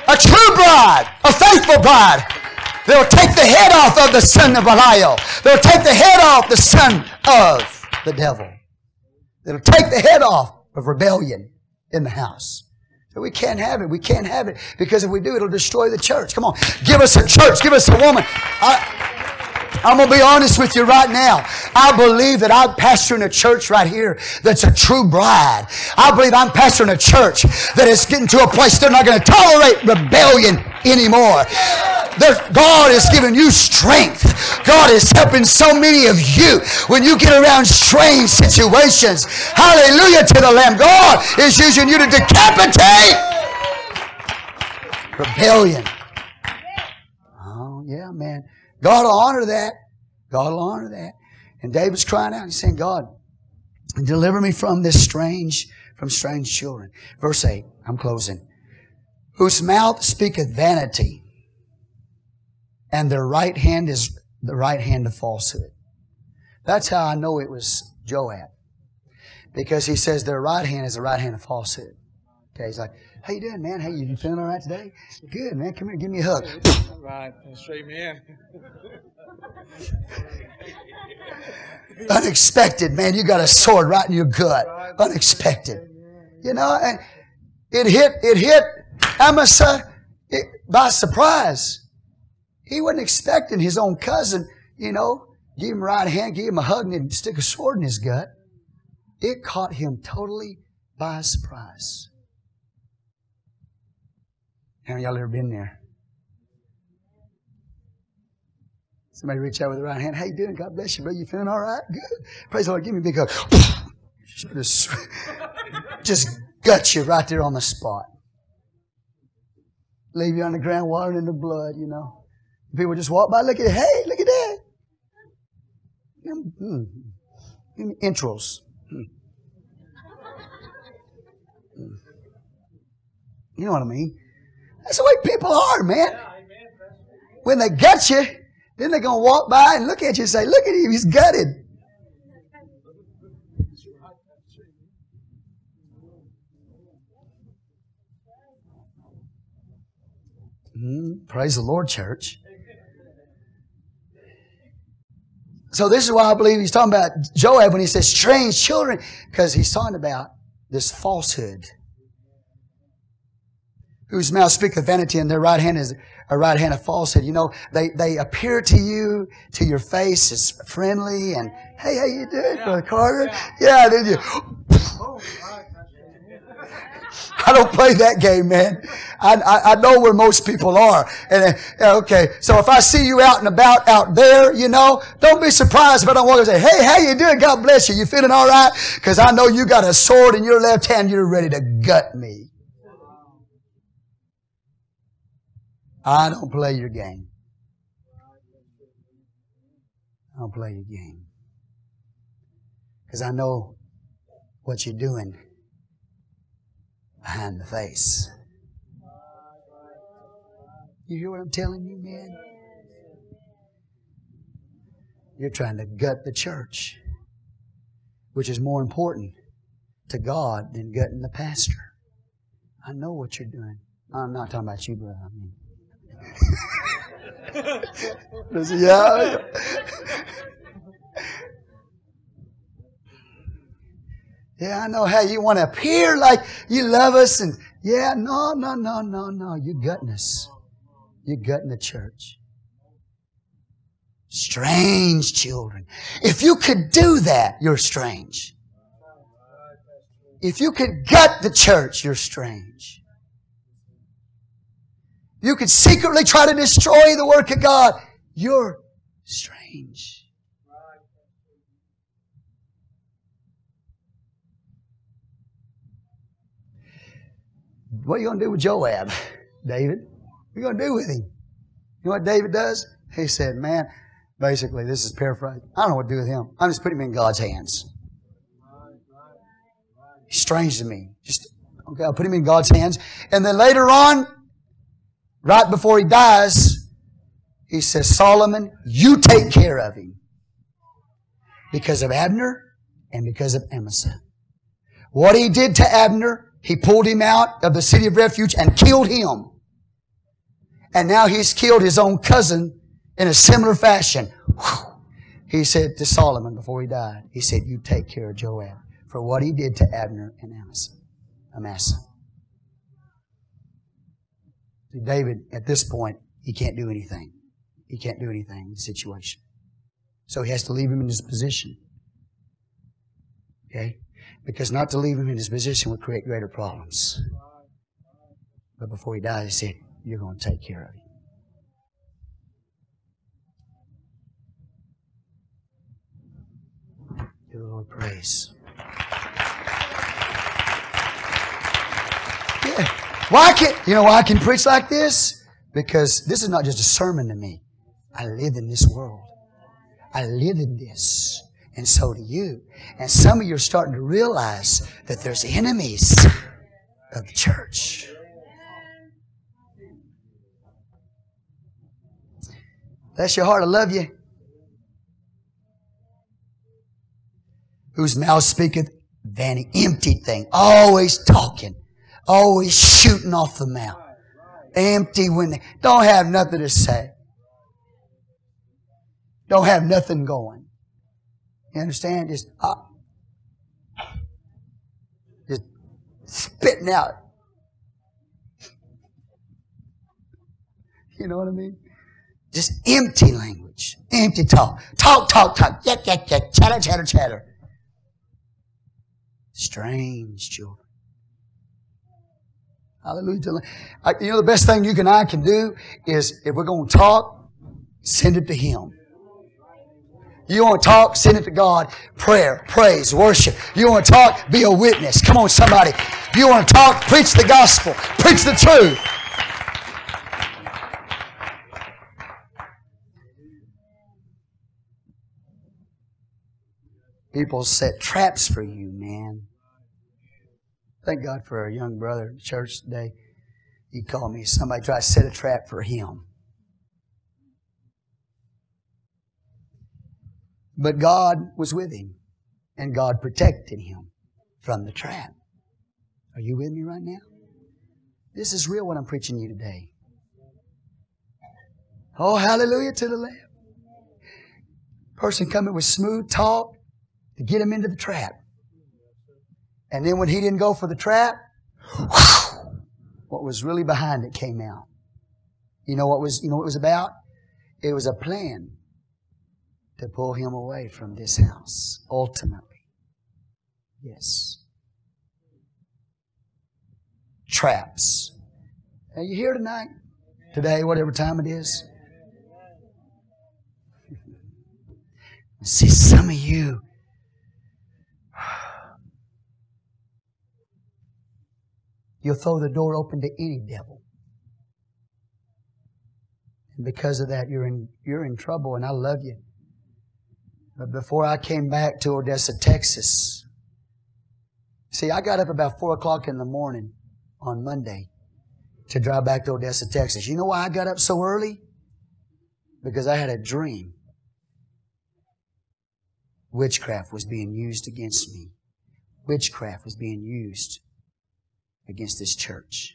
A true bride, a faithful bride. They'll take the head off of the son of Belial. They'll take the head off the son of the devil. They'll take the head off of rebellion in the house. We can't have it. We can't have it because if we do, it'll destroy the church. Come on. Give us a church. Give us a woman. I, I'm going to be honest with you right now. I believe that I'm pastoring a church right here that's a true bride. I believe I'm pastoring a church that is getting to a place they're not going to tolerate rebellion anymore. God is giving you strength. God is helping so many of you when you get around strange situations. Hallelujah to the Lamb. God is using you to decapitate rebellion. Oh, yeah, man. God will honor that. God will honor that. And David's crying out. He's saying, God, deliver me from this strange, from strange children. Verse 8. I'm closing. Whose mouth speaketh vanity and their right hand is the right hand of falsehood. That's how I know it was Joab. Because he says their right hand is the right hand of falsehood. Okay, he's like, how you doing, man? How you feeling all right today? Good, man. Come here, give me a hug. Right, straight man. [laughs] Unexpected, man. You got a sword right in your gut. Unexpected. You know, and it hit, it hit Amasa by surprise. He wasn't expecting his own cousin, you know, give him a right hand, give him a hug, and stick a sword in his gut. It caught him totally by surprise. How y'all ever been there? Somebody reach out with the right hand. How you doing? God bless you, brother. You feeling all right? Good. Praise the Lord. Give me a big hug. [laughs] Just, gut you right there on the spot. Leave you on the ground, watering in the blood, you know. People just walk by, look at, hey, look at that. Hmm. Intros. Hmm. You know what I mean? That's the way people are, man. When they gut you, then they're going to walk by and look at you and say, look at him, he's gutted. Mm, praise the Lord, church. So this is why I believe he's talking about Joab when he says strange children, because he's talking about this falsehood. Whose mouth speaketh vanity and their right hand is a right hand of falsehood. You know, they, they appear to you, to your face as friendly and, hey, how you doing, yeah. Brother Carter? Yeah, yeah did you? Oh, [laughs] I don't play that game, man. I, I, I know where most people are. And uh, okay, so if I see you out and about out there, you know, don't be surprised if I don't walk and say, "Hey, how you doing? God bless you. You feeling all right?" Because I know you got a sword in your left hand. You're ready to gut me. I don't play your game. I don't play your game because I know what you're doing behind the face. You hear what I'm telling you, man? You're trying to gut the church, which is more important to God than gutting the pastor. I know what you're doing. I'm not talking about you, brother. I mean, yeah. Yeah, I know how you want to appear like you love us and yeah, no, no, no, no, no. You're gutting us. You're gutting the church. Strange children. If you could do that, you're strange. If you could gut the church, you're strange. You could secretly try to destroy the work of God, you're strange. What are you going to do with Joab, David? What are you going to do with him? You know what David does? He said, Man, basically, this is paraphrased. I don't know what to do with him. I'm just putting him in God's hands. He's strange to me. Just, okay, I'll put him in God's hands. And then later on, right before he dies, he says, Solomon, you take care of him. Because of Abner and because of Amasa. What he did to Abner, he pulled him out of the city of refuge and killed him. And now he's killed his own cousin in a similar fashion. He said to Solomon before he died, he said, you take care of Joab for what he did to Abner and Amasa. Amasa. See, David, at this point, he can't do anything. He can't do anything in the situation. So he has to leave him in his position. Okay? Because not to leave him in his position would create greater problems. But before he died, he said, You're going to take care of him. Give the Lord praise. Why can you know why I can preach like this? Because this is not just a sermon to me. I live in this world. I live in this. And so do you. And some of you are starting to realize that there's enemies of the church. Bless your heart, I love you. Whose mouth speaketh vanity, empty thing, always talking, always shooting off the mouth. Empty when they don't have nothing to say. Don't have nothing going. You understand? Just, uh, just spitting out. You know what I mean? Just empty language, empty talk. Talk, talk, talk. Yak, yak, yak. Chatter, chatter, chatter. Strange children. Hallelujah. You know, the best thing you and I can do is if we're going to talk, send it to Him. You want to talk? Send it to God. Prayer, praise, worship. You want to talk? Be a witness. Come on, somebody. You want to talk? Preach the gospel. Preach the truth. People set traps for you, man. Thank God for a young brother in church today. He called me. Somebody tried to set a trap for him. But God was with him, and God protected him from the trap. Are you with me right now? This is real what I'm preaching you today. Oh, hallelujah to the Lamb. Person coming with smooth talk to get him into the trap. And then when he didn't go for the trap, what was really behind it came out. You know what was you know what it was about? It was a plan to pull him away from this house, ultimately. Yes. Traps. Are you here tonight? Today, whatever time it is? [laughs] See, some of you, you'll throw the door open to any devil. And because of that, you're in, you're in trouble, and I love you. But before I came back to Odessa, Texas, see, I got up about 4 o'clock in the morning on Monday to drive back to Odessa, Texas. You know why I got up so early? Because I had a dream. Witchcraft was being used against me. Witchcraft was being used against this church.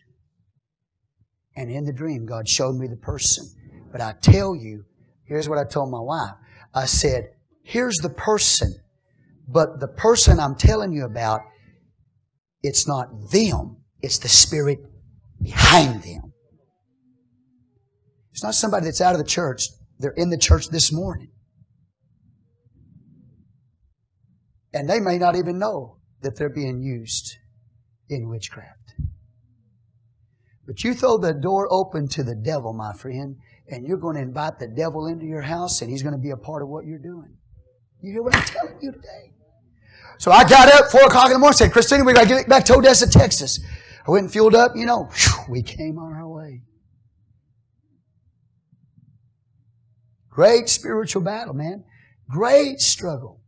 And in the dream, God showed me the person. But I tell you, here's what I told my wife. I said, here's the person. But the person I'm telling you about, it's not them. It's the spirit behind them. It's not somebody that's out of the church. They're in the church this morning. And they may not even know that they're being used in witchcraft. But you throw the door open to the devil, my friend, and you're going to invite the devil into your house and he's going to be a part of what you're doing. You hear what I'm telling you today? So I got up four o'clock in the morning, said, Christina, we got to get back to Odessa, Texas. I went and fueled up, you know, whew, we came on our way. Great spiritual battle, man. Great struggle.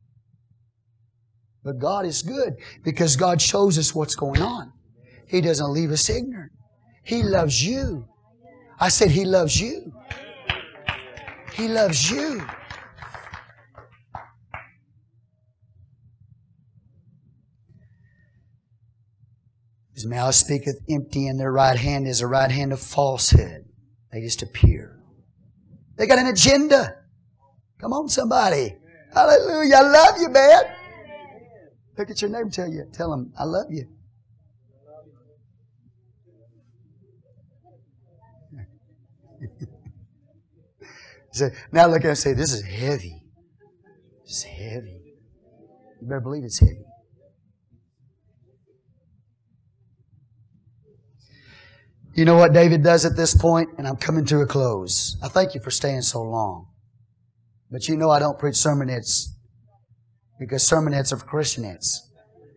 But God is good because God shows us what's going on. He doesn't leave us ignorant. He loves you. I said, He loves you. He loves you. His mouth speaketh empty, and their right hand is a right hand of falsehood. They just appear. They got an agenda. Come on, somebody. Hallelujah. I love you, man. Look at your neighbor tell you. Tell them, I love you. So now look at and say, This is heavy. It's heavy. You better believe it's heavy. You know what David does at this point? And I'm coming to a close. I thank you for staying so long. But you know I don't preach sermonettes because sermonettes are for Christianettes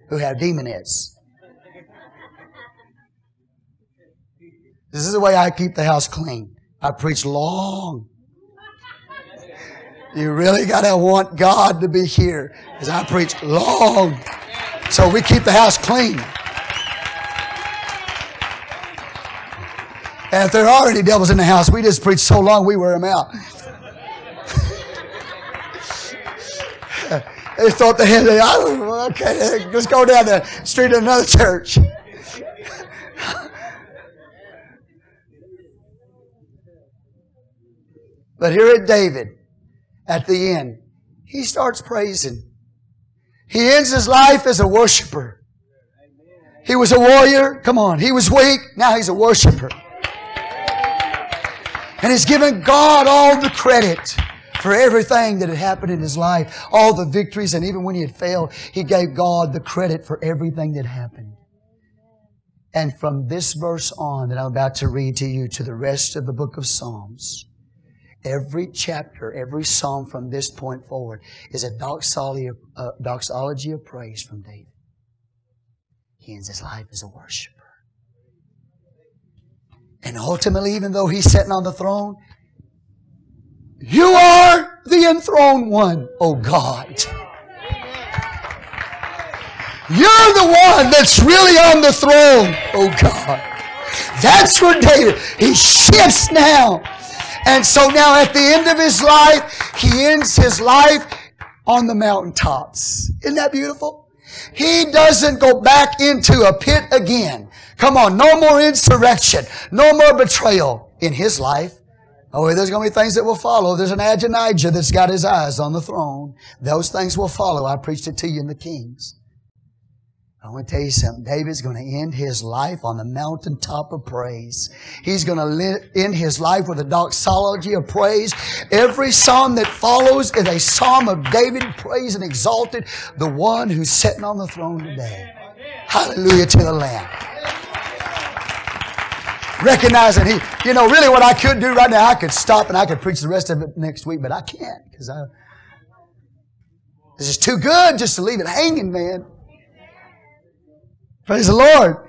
who have demonettes. This is the way I keep the house clean. I preach long. You really got to want God to be here because I preach long. So we keep the house clean. And if there are any devils in the house, we just preach so long we wear them out. [laughs] they thought they had, oh, okay, let's go down the street to another church. [laughs] but here at David, at the end, he starts praising. He ends his life as a worshiper. He was a warrior. Come on. He was weak. Now he's a worshiper. And he's given God all the credit for everything that had happened in his life, all the victories, and even when he had failed, he gave God the credit for everything that happened. And from this verse on that I'm about to read to you to the rest of the book of Psalms, every chapter, every psalm from this point forward is a doxology of, uh, doxology of praise from David. He ends his life as a worshiper. And ultimately, even though he's sitting on the throne, you are the enthroned one, oh God. You're the one that's really on the throne, oh God. That's where David, he shifts now. And so now at the end of his life, he ends his life on the mountaintops. Isn't that beautiful? He doesn't go back into a pit again. Come on, no more insurrection, no more betrayal in his life. Oh, there's going to be things that will follow. There's an Adonijah that's got his eyes on the throne. Those things will follow. I preached it to you in the Kings. I want to tell you something. David's going to end his life on the mountaintop of praise. He's going to end his life with a doxology of praise. Every psalm that follows is a psalm of David praise and exalted the one who's sitting on the throne today. Hallelujah to the Lamb recognizing he, you know, really what I could do right now, I could stop and I could preach the rest of it next week, but I can't because I, this is too good just to leave it hanging, man. Praise the Lord.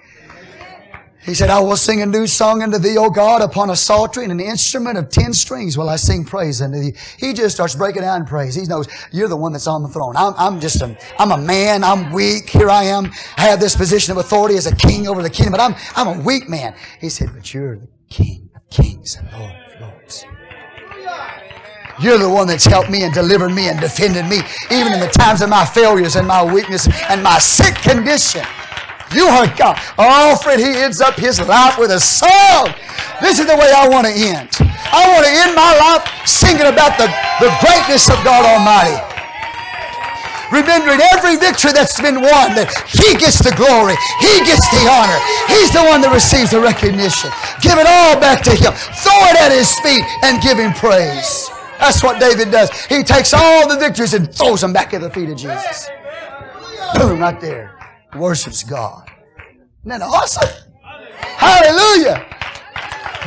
He said, I will sing a new song unto thee, O God, upon a psaltery and an instrument of ten strings will I sing praise unto thee. He just starts breaking down in praise. He knows you're the one that's on the throne. I'm, I'm just a, I'm a man. I'm weak. Here I am. I have this position of authority as a king over the kingdom, but I'm, I'm a weak man. He said, but you're the king of kings and lord of lords. You're the one that's helped me and delivered me and defended me, even in the times of my failures and my weakness and my sick condition. You are God. Oh, friend, he ends up his life with a song. This is the way I want to end. I want to end my life singing about the, the greatness of God Almighty. Remembering every victory that's been won, that He gets the glory, He gets the honor. He's the one that receives the recognition. Give it all back to Him. Throw it at His feet and give Him praise. That's what David does. He takes all the victories and throws them back at the feet of Jesus. Boom, right there worships God. Isn't that awesome? Hallelujah.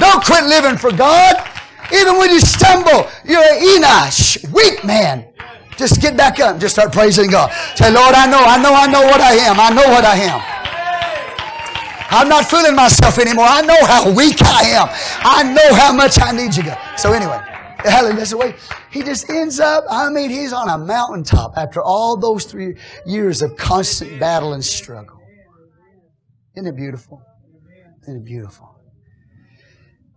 Don't quit living for God. Even when you stumble, you're an Enosh, weak man. Just get back up and just start praising God. Say, Lord, I know, I know, I know what I am. I know what I am. I'm not fooling myself anymore. I know how weak I am. I know how much I need you, God. So anyway, hallelujah. That's the way he just ends up, I mean, he's on a mountaintop after all those three years of constant battle and struggle. Isn't it beautiful? Isn't it beautiful?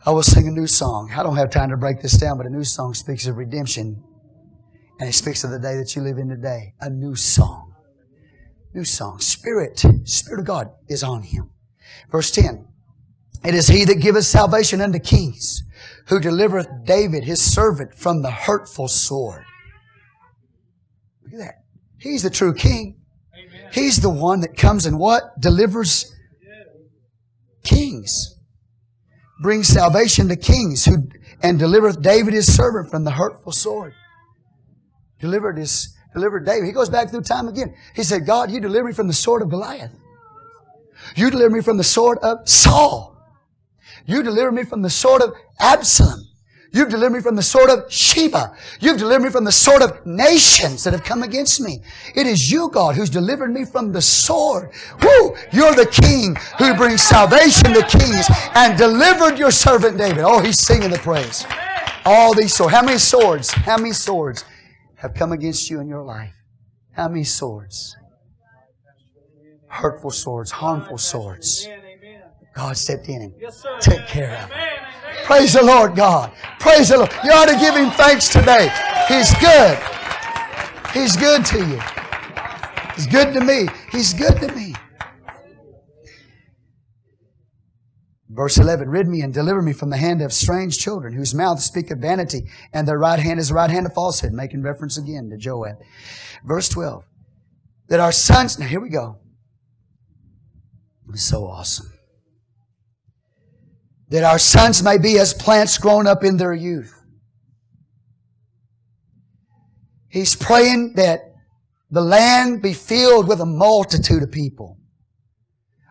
I will sing a new song. I don't have time to break this down, but a new song speaks of redemption. And it speaks of the day that you live in today. A new song. New song. Spirit, Spirit of God is on him. Verse 10. It is he that giveth salvation unto kings who delivereth David, his servant, from the hurtful sword. Look at that. He's the true king. He's the one that comes and what? Delivers kings. Brings salvation to kings who and delivereth David his servant from the hurtful sword. Delivered his, delivered David. He goes back through time again. He said, God, you deliver me from the sword of Goliath. You deliver me from the sword of Saul. You deliver me from the sword of Absalom. You've delivered me from the sword of Sheba. You've delivered me from the sword of nations that have come against me. It is you, God, who's delivered me from the sword. Woo! You're the king who brings salvation to kings and delivered your servant David. Oh, he's singing the praise. All these swords. How many swords? How many swords have come against you in your life? How many swords? Hurtful swords, harmful swords. God stepped in and took care of them. Praise the Lord God. Praise the Lord. You ought to give Him thanks today. He's good. He's good to you. He's good to me. He's good to me. Verse 11, rid me and deliver me from the hand of strange children whose mouth speak of vanity and their right hand is the right hand of falsehood, making reference again to Joab. Verse 12, that our sons, now here we go. It's so awesome that our sons may be as plants grown up in their youth. He's praying that the land be filled with a multitude of people.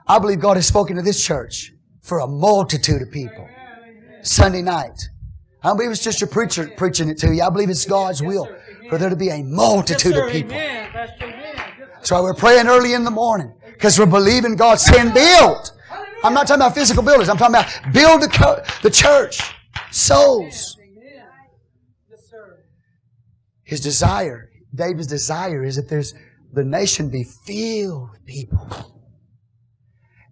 I believe God has spoken to this church for a multitude of people. Sunday night. I don't believe it's just a preacher preaching it to you. I believe it's God's will for there to be a multitude of people. That's why we're praying early in the morning because we're believing God saying, build. I'm not talking about physical buildings. I'm talking about build the, the church, souls. His desire, David's desire is that there's the nation be filled with people.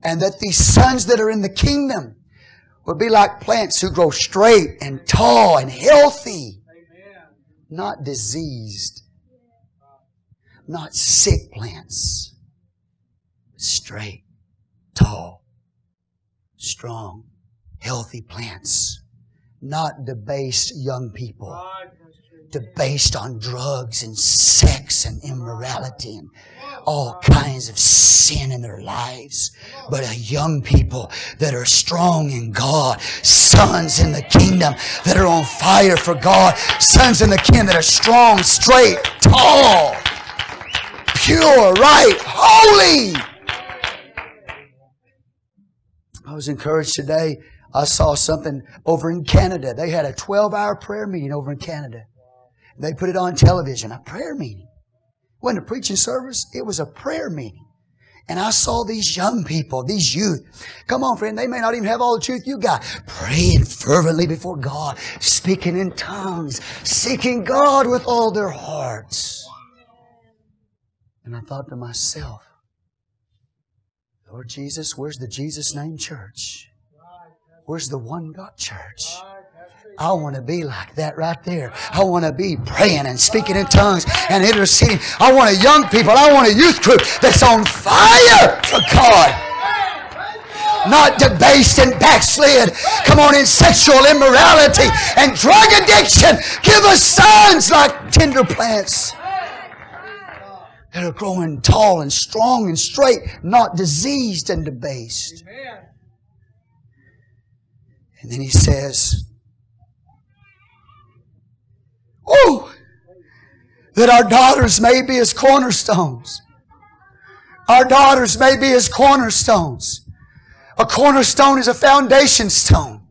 And that these sons that are in the kingdom would be like plants who grow straight and tall and healthy. Not diseased. Not sick plants. Straight, tall, strong, healthy plants, not debased young people, debased on drugs and sex and immorality and all kinds of sin in their lives, but a young people that are strong in God, sons in the kingdom that are on fire for God, sons in the kingdom that are strong, straight, tall, pure, right, holy. I was encouraged today. I saw something over in Canada. They had a 12 hour prayer meeting over in Canada. They put it on television, a prayer meeting. It wasn't a preaching service, it was a prayer meeting. And I saw these young people, these youth. Come on, friend, they may not even have all the truth you got. Praying fervently before God, speaking in tongues, seeking God with all their hearts. And I thought to myself, Lord Jesus, where's the Jesus name church? Where's the one God church? I want to be like that right there. I want to be praying and speaking in tongues and interceding. I want a young people. I want a youth group that's on fire for God. Not debased and backslid. Come on in sexual immorality and drug addiction. Give us sons like tender plants that are growing tall and strong and straight, not diseased and debased. Amen. And then he says, Oh, that our daughters may be as cornerstones. Our daughters may be as cornerstones. A cornerstone is a foundation stone.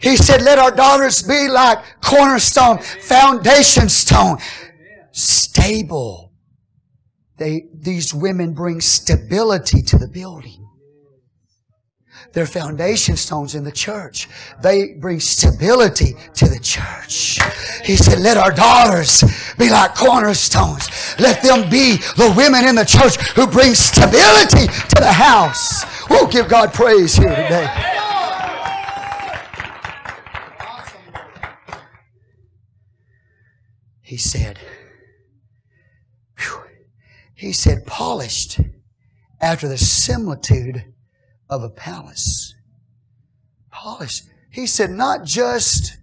He said, let our daughters be like cornerstone, foundation stone, stable they, these women bring stability to the building. They're foundation stones in the church. They bring stability to the church. He said, let our daughters be like cornerstones. Let them be the women in the church who bring stability to the house. We'll give God praise here today. He said, he said, polished after the similitude of a palace. Polished. He said, not just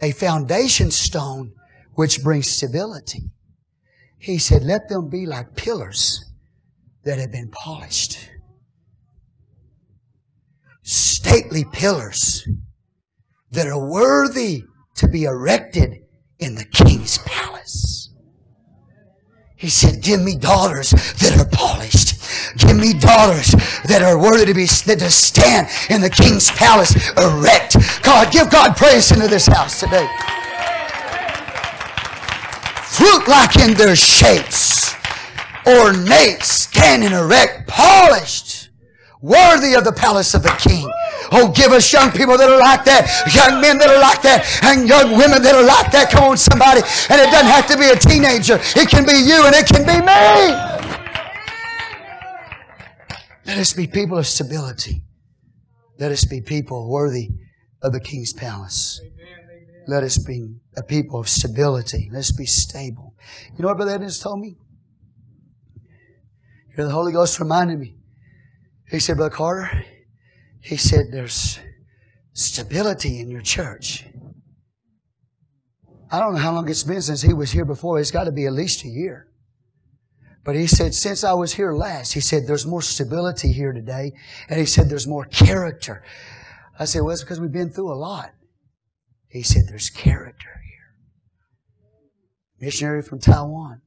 a foundation stone which brings stability. He said, let them be like pillars that have been polished. Stately pillars that are worthy to be erected in the king's palace. He said, give me daughters that are polished. Give me daughters that are worthy to be that to stand in the king's palace erect. God, give God praise into this house today. Fruit like in their shapes, ornate, standing erect, polished, worthy of the palace of the king. Oh, give us young people that are like that, young men that are like that, and young women that are like that. Come on, somebody. And it doesn't have to be a teenager. It can be you and it can be me. Let us be people of stability. Let us be people worthy of the king's palace. Let us be a people of stability. Let us be stable. You know what Brother Edmonds told me? Here the Holy Ghost reminded me. He said, Brother Carter, he said, there's stability in your church. I don't know how long it's been since he was here before. It's got to be at least a year. But he said, since I was here last, he said, there's more stability here today. And he said, there's more character. I said, well, it's because we've been through a lot. He said, there's character here. Missionary from Taiwan.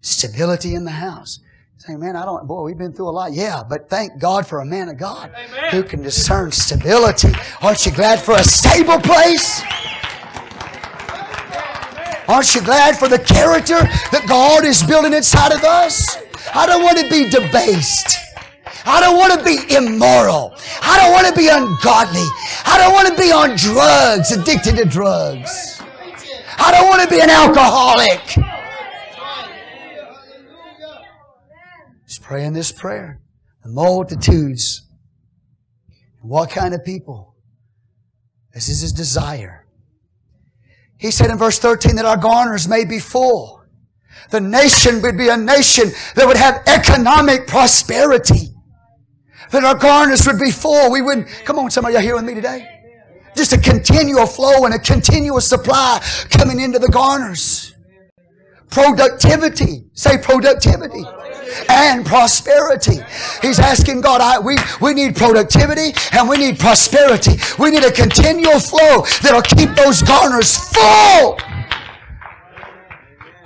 Stability in the house. Say, man, I don't, boy, we've been through a lot. Yeah, but thank God for a man of God Amen. who can discern stability. Aren't you glad for a stable place? Aren't you glad for the character that God is building inside of us? I don't want to be debased. I don't want to be immoral. I don't want to be ungodly. I don't want to be on drugs, addicted to drugs. I don't want to be an alcoholic. Praying this prayer. The multitudes. What kind of people? This is his desire. He said in verse 13 that our garners may be full. The nation would be a nation that would have economic prosperity. That our garners would be full. We wouldn't, come on, somebody, y'all here with me today? Just a continual flow and a continuous supply coming into the garners. Productivity. Say productivity and prosperity. He's asking God, I, we, we need productivity and we need prosperity. We need a continual flow that'll keep those garners full.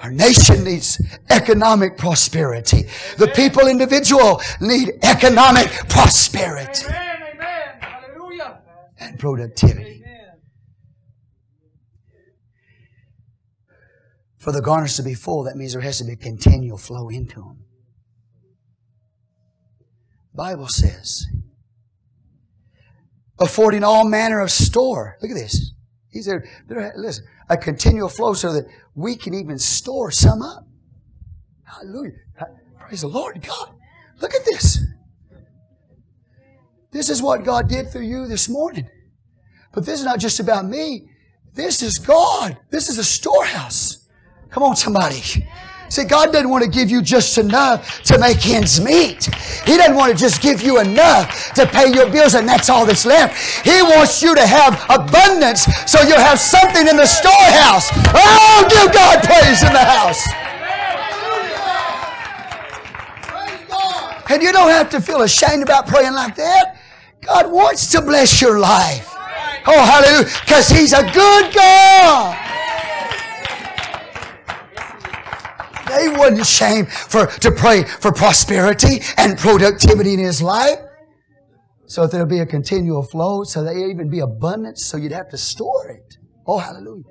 Our nation needs economic prosperity. The people individual need economic prosperity. And productivity. For the garners to be full, that means there has to be a continual flow into them. Bible says. Affording all manner of store. Look at this. He said, listen, a continual flow so that we can even store some up. Hallelujah. Praise the Lord God. Look at this. This is what God did for you this morning. But this is not just about me. This is God. This is a storehouse. Come on, somebody. See, God doesn't want to give you just enough to make ends meet. He doesn't want to just give you enough to pay your bills and that's all that's left. He wants you to have abundance so you'll have something in the storehouse. Oh, give God praise in the house. And you don't have to feel ashamed about praying like that. God wants to bless your life. Oh, hallelujah. Because He's a good God. He wasn't ashamed for, to pray for prosperity and productivity in his life. So that there'll be a continual flow, so there even be abundance, so you'd have to store it. Oh, hallelujah.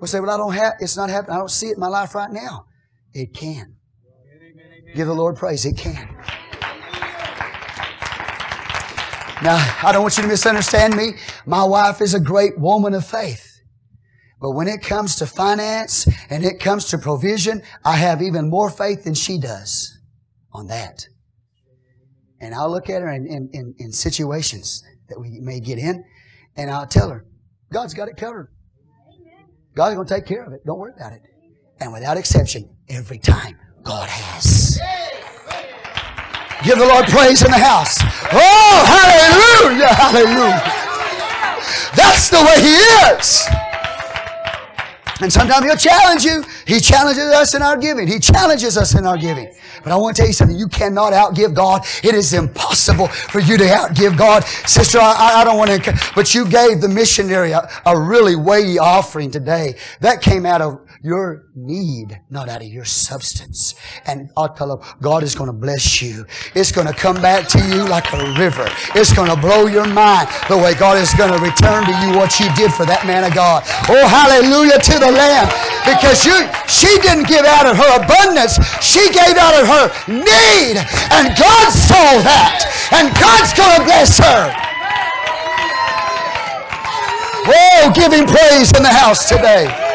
We'll say, well, I don't have, it's not happening. I don't see it in my life right now. It can. Give the Lord praise. It can. Now, I don't want you to misunderstand me. My wife is a great woman of faith. But when it comes to finance and it comes to provision, I have even more faith than she does on that. And I'll look at her in, in, in, situations that we may get in, and I'll tell her, God's got it covered. God's going to take care of it. Don't worry about it. And without exception, every time, God has. Give the Lord praise in the house. Oh, hallelujah, hallelujah. That's the way He is. And sometimes He'll challenge you. He challenges us in our giving. He challenges us in our giving. But I want to tell you something. You cannot outgive God. It is impossible for you to outgive God. Sister, I, I don't want to, but you gave the missionary a, a really weighty offering today. That came out of your need, not out of your substance. And I'll tell you, God is going to bless you. It's going to come back to you like a river. It's going to blow your mind the way God is going to return to you what you did for that man of God. Oh, hallelujah to the Lamb. Because you, she didn't give out of her abundance. She gave out of her need. And God saw that. And God's going to bless her. Oh, give him praise in the house today.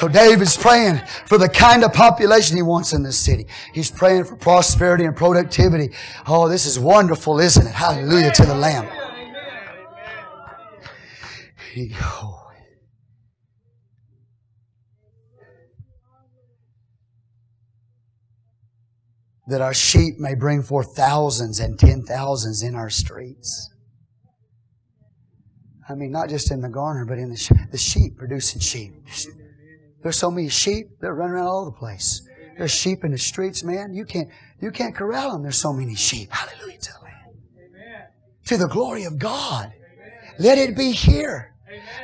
So David's praying for the kind of population he wants in this city. He's praying for prosperity and productivity. Oh, this is wonderful, isn't it? Hallelujah to the Lamb. Oh. That our sheep may bring forth thousands and ten thousands in our streets. I mean, not just in the garner, but in the, the sheep, producing sheep. There's so many sheep that run around all over the place. There's sheep in the streets, man. You can't you can't corral them. There's so many sheep. Hallelujah to the Lamb. To the glory of God. Let it be here.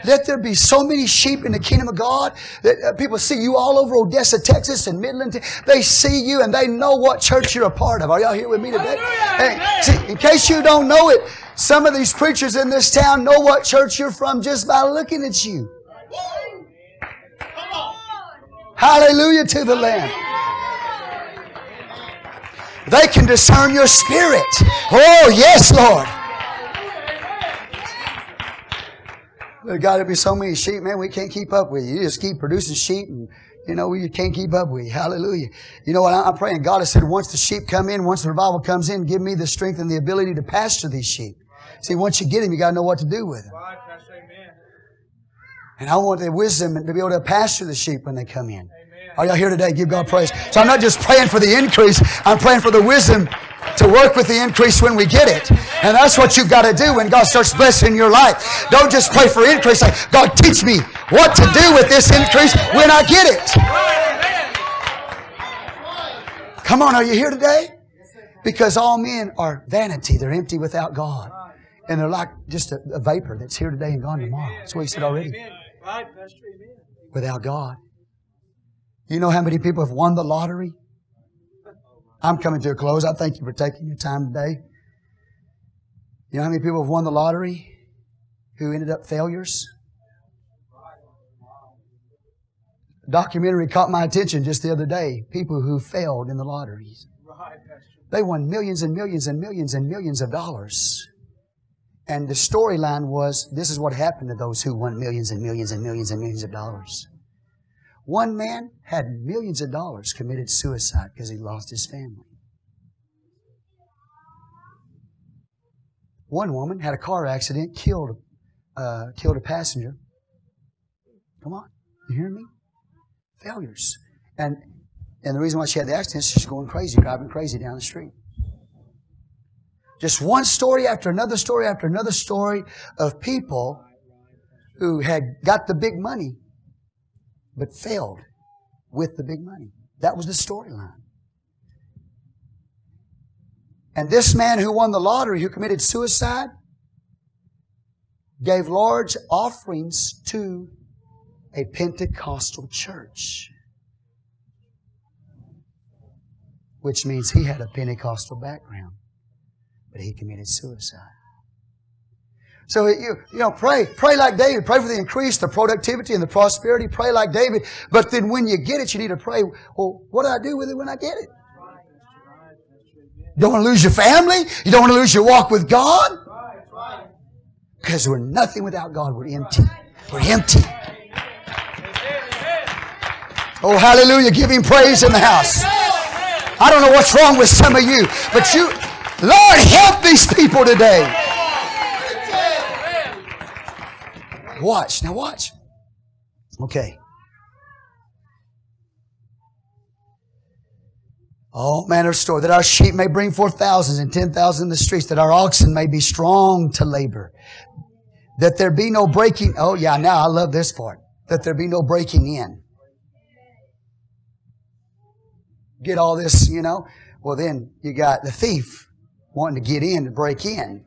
Let there be so many sheep in the kingdom of God that uh, people see you all over Odessa, Texas, and Midland. They see you and they know what church you're a part of. Are y'all here with me today? Hey, see, in case you don't know it, some of these preachers in this town know what church you're from just by looking at you. Hallelujah to the Lamb. They can discern your spirit. Oh, yes, Lord. There got to be so many sheep, man. We can't keep up with you. You just keep producing sheep, and you know we can't keep up with you. Hallelujah. You know what? I'm praying. God has said, once the sheep come in, once the revival comes in, give me the strength and the ability to pasture these sheep. See, once you get them, you got to know what to do with them. And I want the wisdom to be able to pasture the sheep when they come in. Are y'all here today? Give God praise. So I'm not just praying for the increase, I'm praying for the wisdom to work with the increase when we get it. And that's what you've got to do when God starts blessing your life. Don't just pray for increase. Like, God, teach me what to do with this increase when I get it. Come on, are you here today? Because all men are vanity. They're empty without God. And they're like just a, a vapor that's here today and gone tomorrow. That's what he said already. Without God. You know how many people have won the lottery? I'm coming to a close. I thank you for taking your time today. You know how many people have won the lottery who ended up failures? A documentary caught my attention just the other day. People who failed in the lotteries. They won millions and millions and millions and millions of dollars. And the storyline was this is what happened to those who won millions and millions and millions and millions of dollars. One man had millions of dollars, committed suicide because he lost his family. One woman had a car accident, killed, uh, killed a passenger. Come on, you hear me? Failures. And, and the reason why she had the accident is she's going crazy, driving crazy down the street. Just one story after another story after another story of people who had got the big money but failed with the big money. That was the storyline. And this man who won the lottery, who committed suicide, gave large offerings to a Pentecostal church. Which means he had a Pentecostal background, but he committed suicide. So you, you know, pray, pray like David. Pray for the increase, the productivity, and the prosperity. Pray like David. But then when you get it, you need to pray, well, what do I do with it when I get it? You don't want to lose your family? You don't want to lose your walk with God? Because we're nothing without God. We're empty. We're empty. Oh, hallelujah. Give him praise in the house. I don't know what's wrong with some of you, but you, Lord, help these people today. Watch. Now watch. Okay. All manner of store, that our sheep may bring forth thousands and ten thousands in the streets, that our oxen may be strong to labor. that there be no breaking. Oh yeah, now I love this part. That there be no breaking in. Get all this, you know. Well, then you got the thief wanting to get in to break in.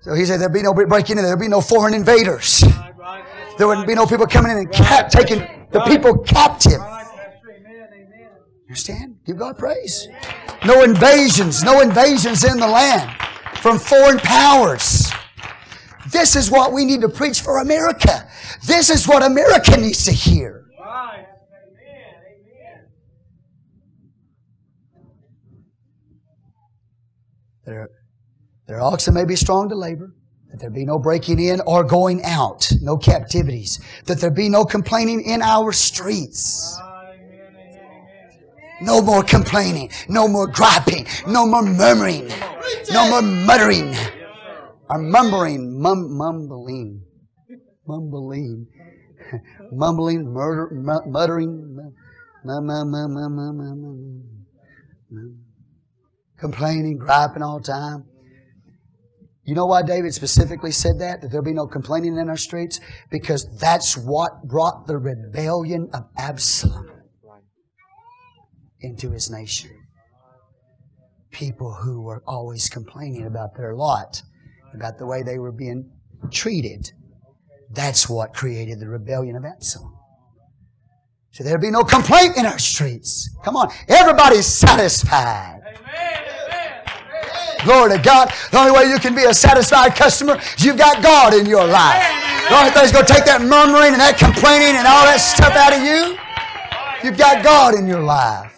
So he said there'd be no breaking in. There'd be no foreign invaders. There wouldn't be no people coming in and cap- taking the people captive. Understand? Give God praise. No invasions, no invasions in the land from foreign powers. This is what we need to preach for America. This is what America needs to hear. Their, their oxen may be strong to labor, that there be no breaking in or going out, no captivities, that there be no complaining in our streets. No more complaining, no more griping, no more murmuring, no more muttering, or mumbling, mum, mumbling, mumbling, [laughs] mumbling, murder, muttering, complaining, griping all the time. You know why David specifically said that? That there'll be no complaining in our streets? Because that's what brought the rebellion of Absalom into his nation. People who were always complaining about their lot, about the way they were being treated. That's what created the rebellion of Absalom. So there'll be no complaint in our streets. Come on. Everybody's satisfied. Glory to God. The only way you can be a satisfied customer is you've got God in your life. The only thing's going to take that murmuring and that complaining and all that stuff out of you. You've got God in your life.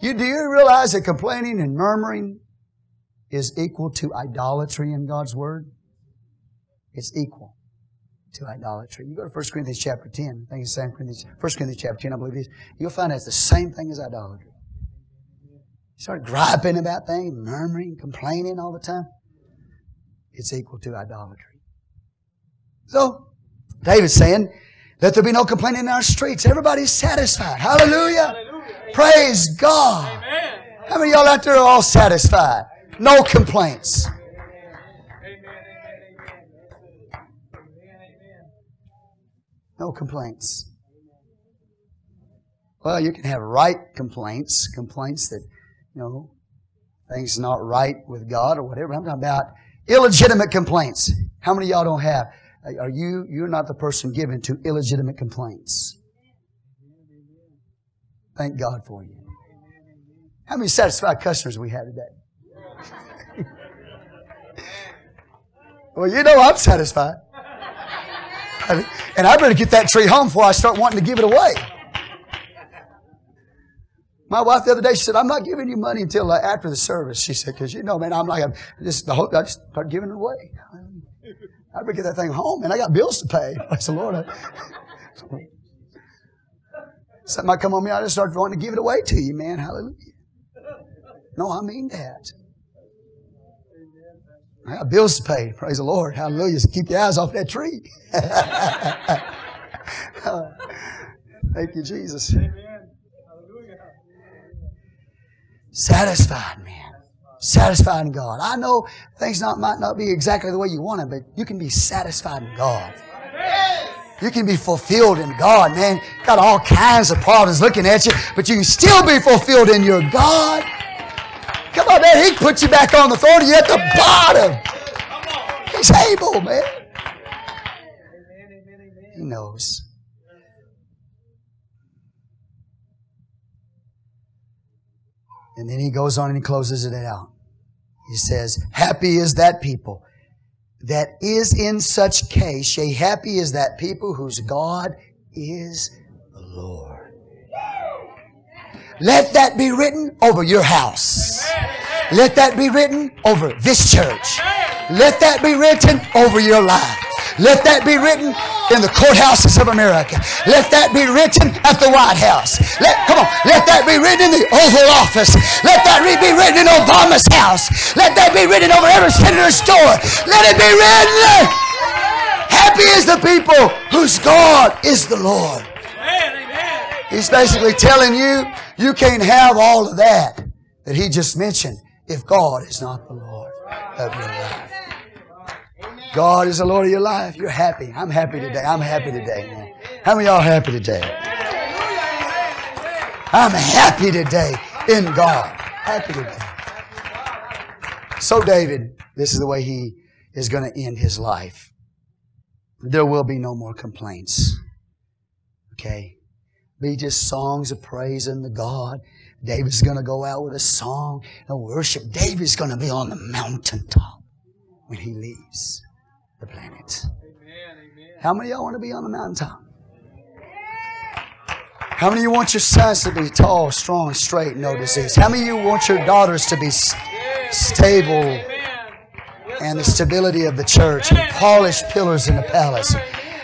You, do you realize that complaining and murmuring is equal to idolatry in God's Word? It's equal to idolatry. You go to 1 Corinthians chapter 10. I think it's 2 Corinthians, 1 Corinthians chapter 10, I believe it is. You'll find that's the same thing as idolatry. Start griping about things, murmuring, complaining all the time. It's equal to idolatry. So, David's saying, let there be no complaining in our streets. Everybody's satisfied. Hallelujah. Hallelujah. Praise God. Amen. How many y'all out there are all satisfied? No complaints. No complaints. Well, you can have right complaints, complaints that, you know, things not right with God or whatever. I'm talking about illegitimate complaints. How many y'all don't have? Are you, you're not the person given to illegitimate complaints. Thank God for you. How many satisfied customers we have today? [laughs] well, you know I'm satisfied. and I better get that tree home before I start wanting to give it away. My wife the other day, she said, I'm not giving you money until uh, after the service. She said, because you know, man, I'm like, just, the whole, I just start giving it away. I better get that thing home, and I got bills to pay. [laughs] Praise the Lord. Something might come on me, I just start wanting to give it away to you, man. Hallelujah. No, I mean that. I got bills to pay. Praise the Lord. Hallelujah. So keep your eyes off that tree. [laughs] Thank you, Jesus. Satisfied, man. Satisfied in God. I know things not, might not be exactly the way you want them, but you can be satisfied in God. You can be fulfilled in God, man. Got all kinds of problems looking at you, but you can still be fulfilled in your God. Come on, man. He can put you back on the throne. You're at the bottom. He's able, man. He knows. And then he goes on and he closes it out. He says, Happy is that people that is in such case, yea, happy is that people whose God is the Lord. Let that be written over your house. Let that be written over this church. Let that be written over your life. Let that be written in the courthouses of America. Let that be written at the White House. Let, come on, let that be written in the Oval Office. Let that be written in Obama's house. Let that be written over every senator's door. Let it be written. Happy is the people whose God is the Lord. He's basically telling you, you can't have all of that that he just mentioned if God is not the Lord of your life. God is the Lord of your life. You're happy. I'm happy today. I'm happy today, man. How many y'all happy today? I'm happy today in God. Happy today. So, David, this is the way he is going to end his life. There will be no more complaints. Okay? Be just songs of praise unto God. David's going to go out with a song and worship. David's going to be on the mountaintop when he leaves the planet. How many of y'all want to be on the mountaintop? How many of you want your sons to be tall, strong, straight, no disease? How many of you want your daughters to be s- stable and the stability of the church and polished pillars in the palace?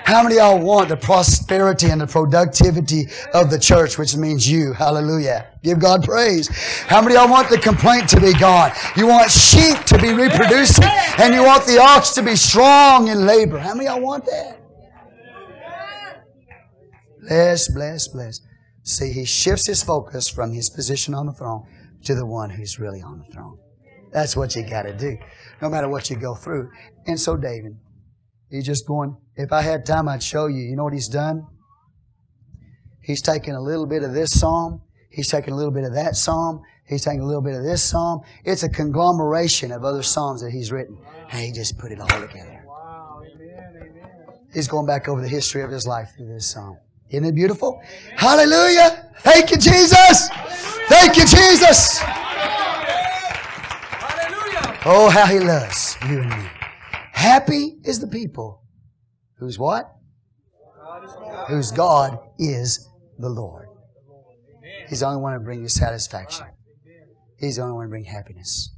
How many y'all want the prosperity and the productivity of the church, which means you? Hallelujah. Give God praise. How many y'all want the complaint to be gone? You want sheep to be reproducing and you want the ox to be strong in labor. How many y'all want that? Bless, bless, bless. See, he shifts his focus from his position on the throne to the one who's really on the throne. That's what you got to do, no matter what you go through. And so, David, he's just going, if I had time, I'd show you. You know what he's done? He's taken a little bit of this psalm, he's taken a little bit of that psalm, he's taken a little bit of this psalm. It's a conglomeration of other psalms that he's written, and he just put it all together. Wow. Amen. He's going back over the history of his life through this psalm. Isn't it beautiful? Hallelujah! Thank you, Jesus! Thank you, Jesus! Hallelujah. Oh, how he loves you and me. Happy is the people whose what? Whose God is the Lord. He's the only one to bring you satisfaction. He's the only one to bring happiness.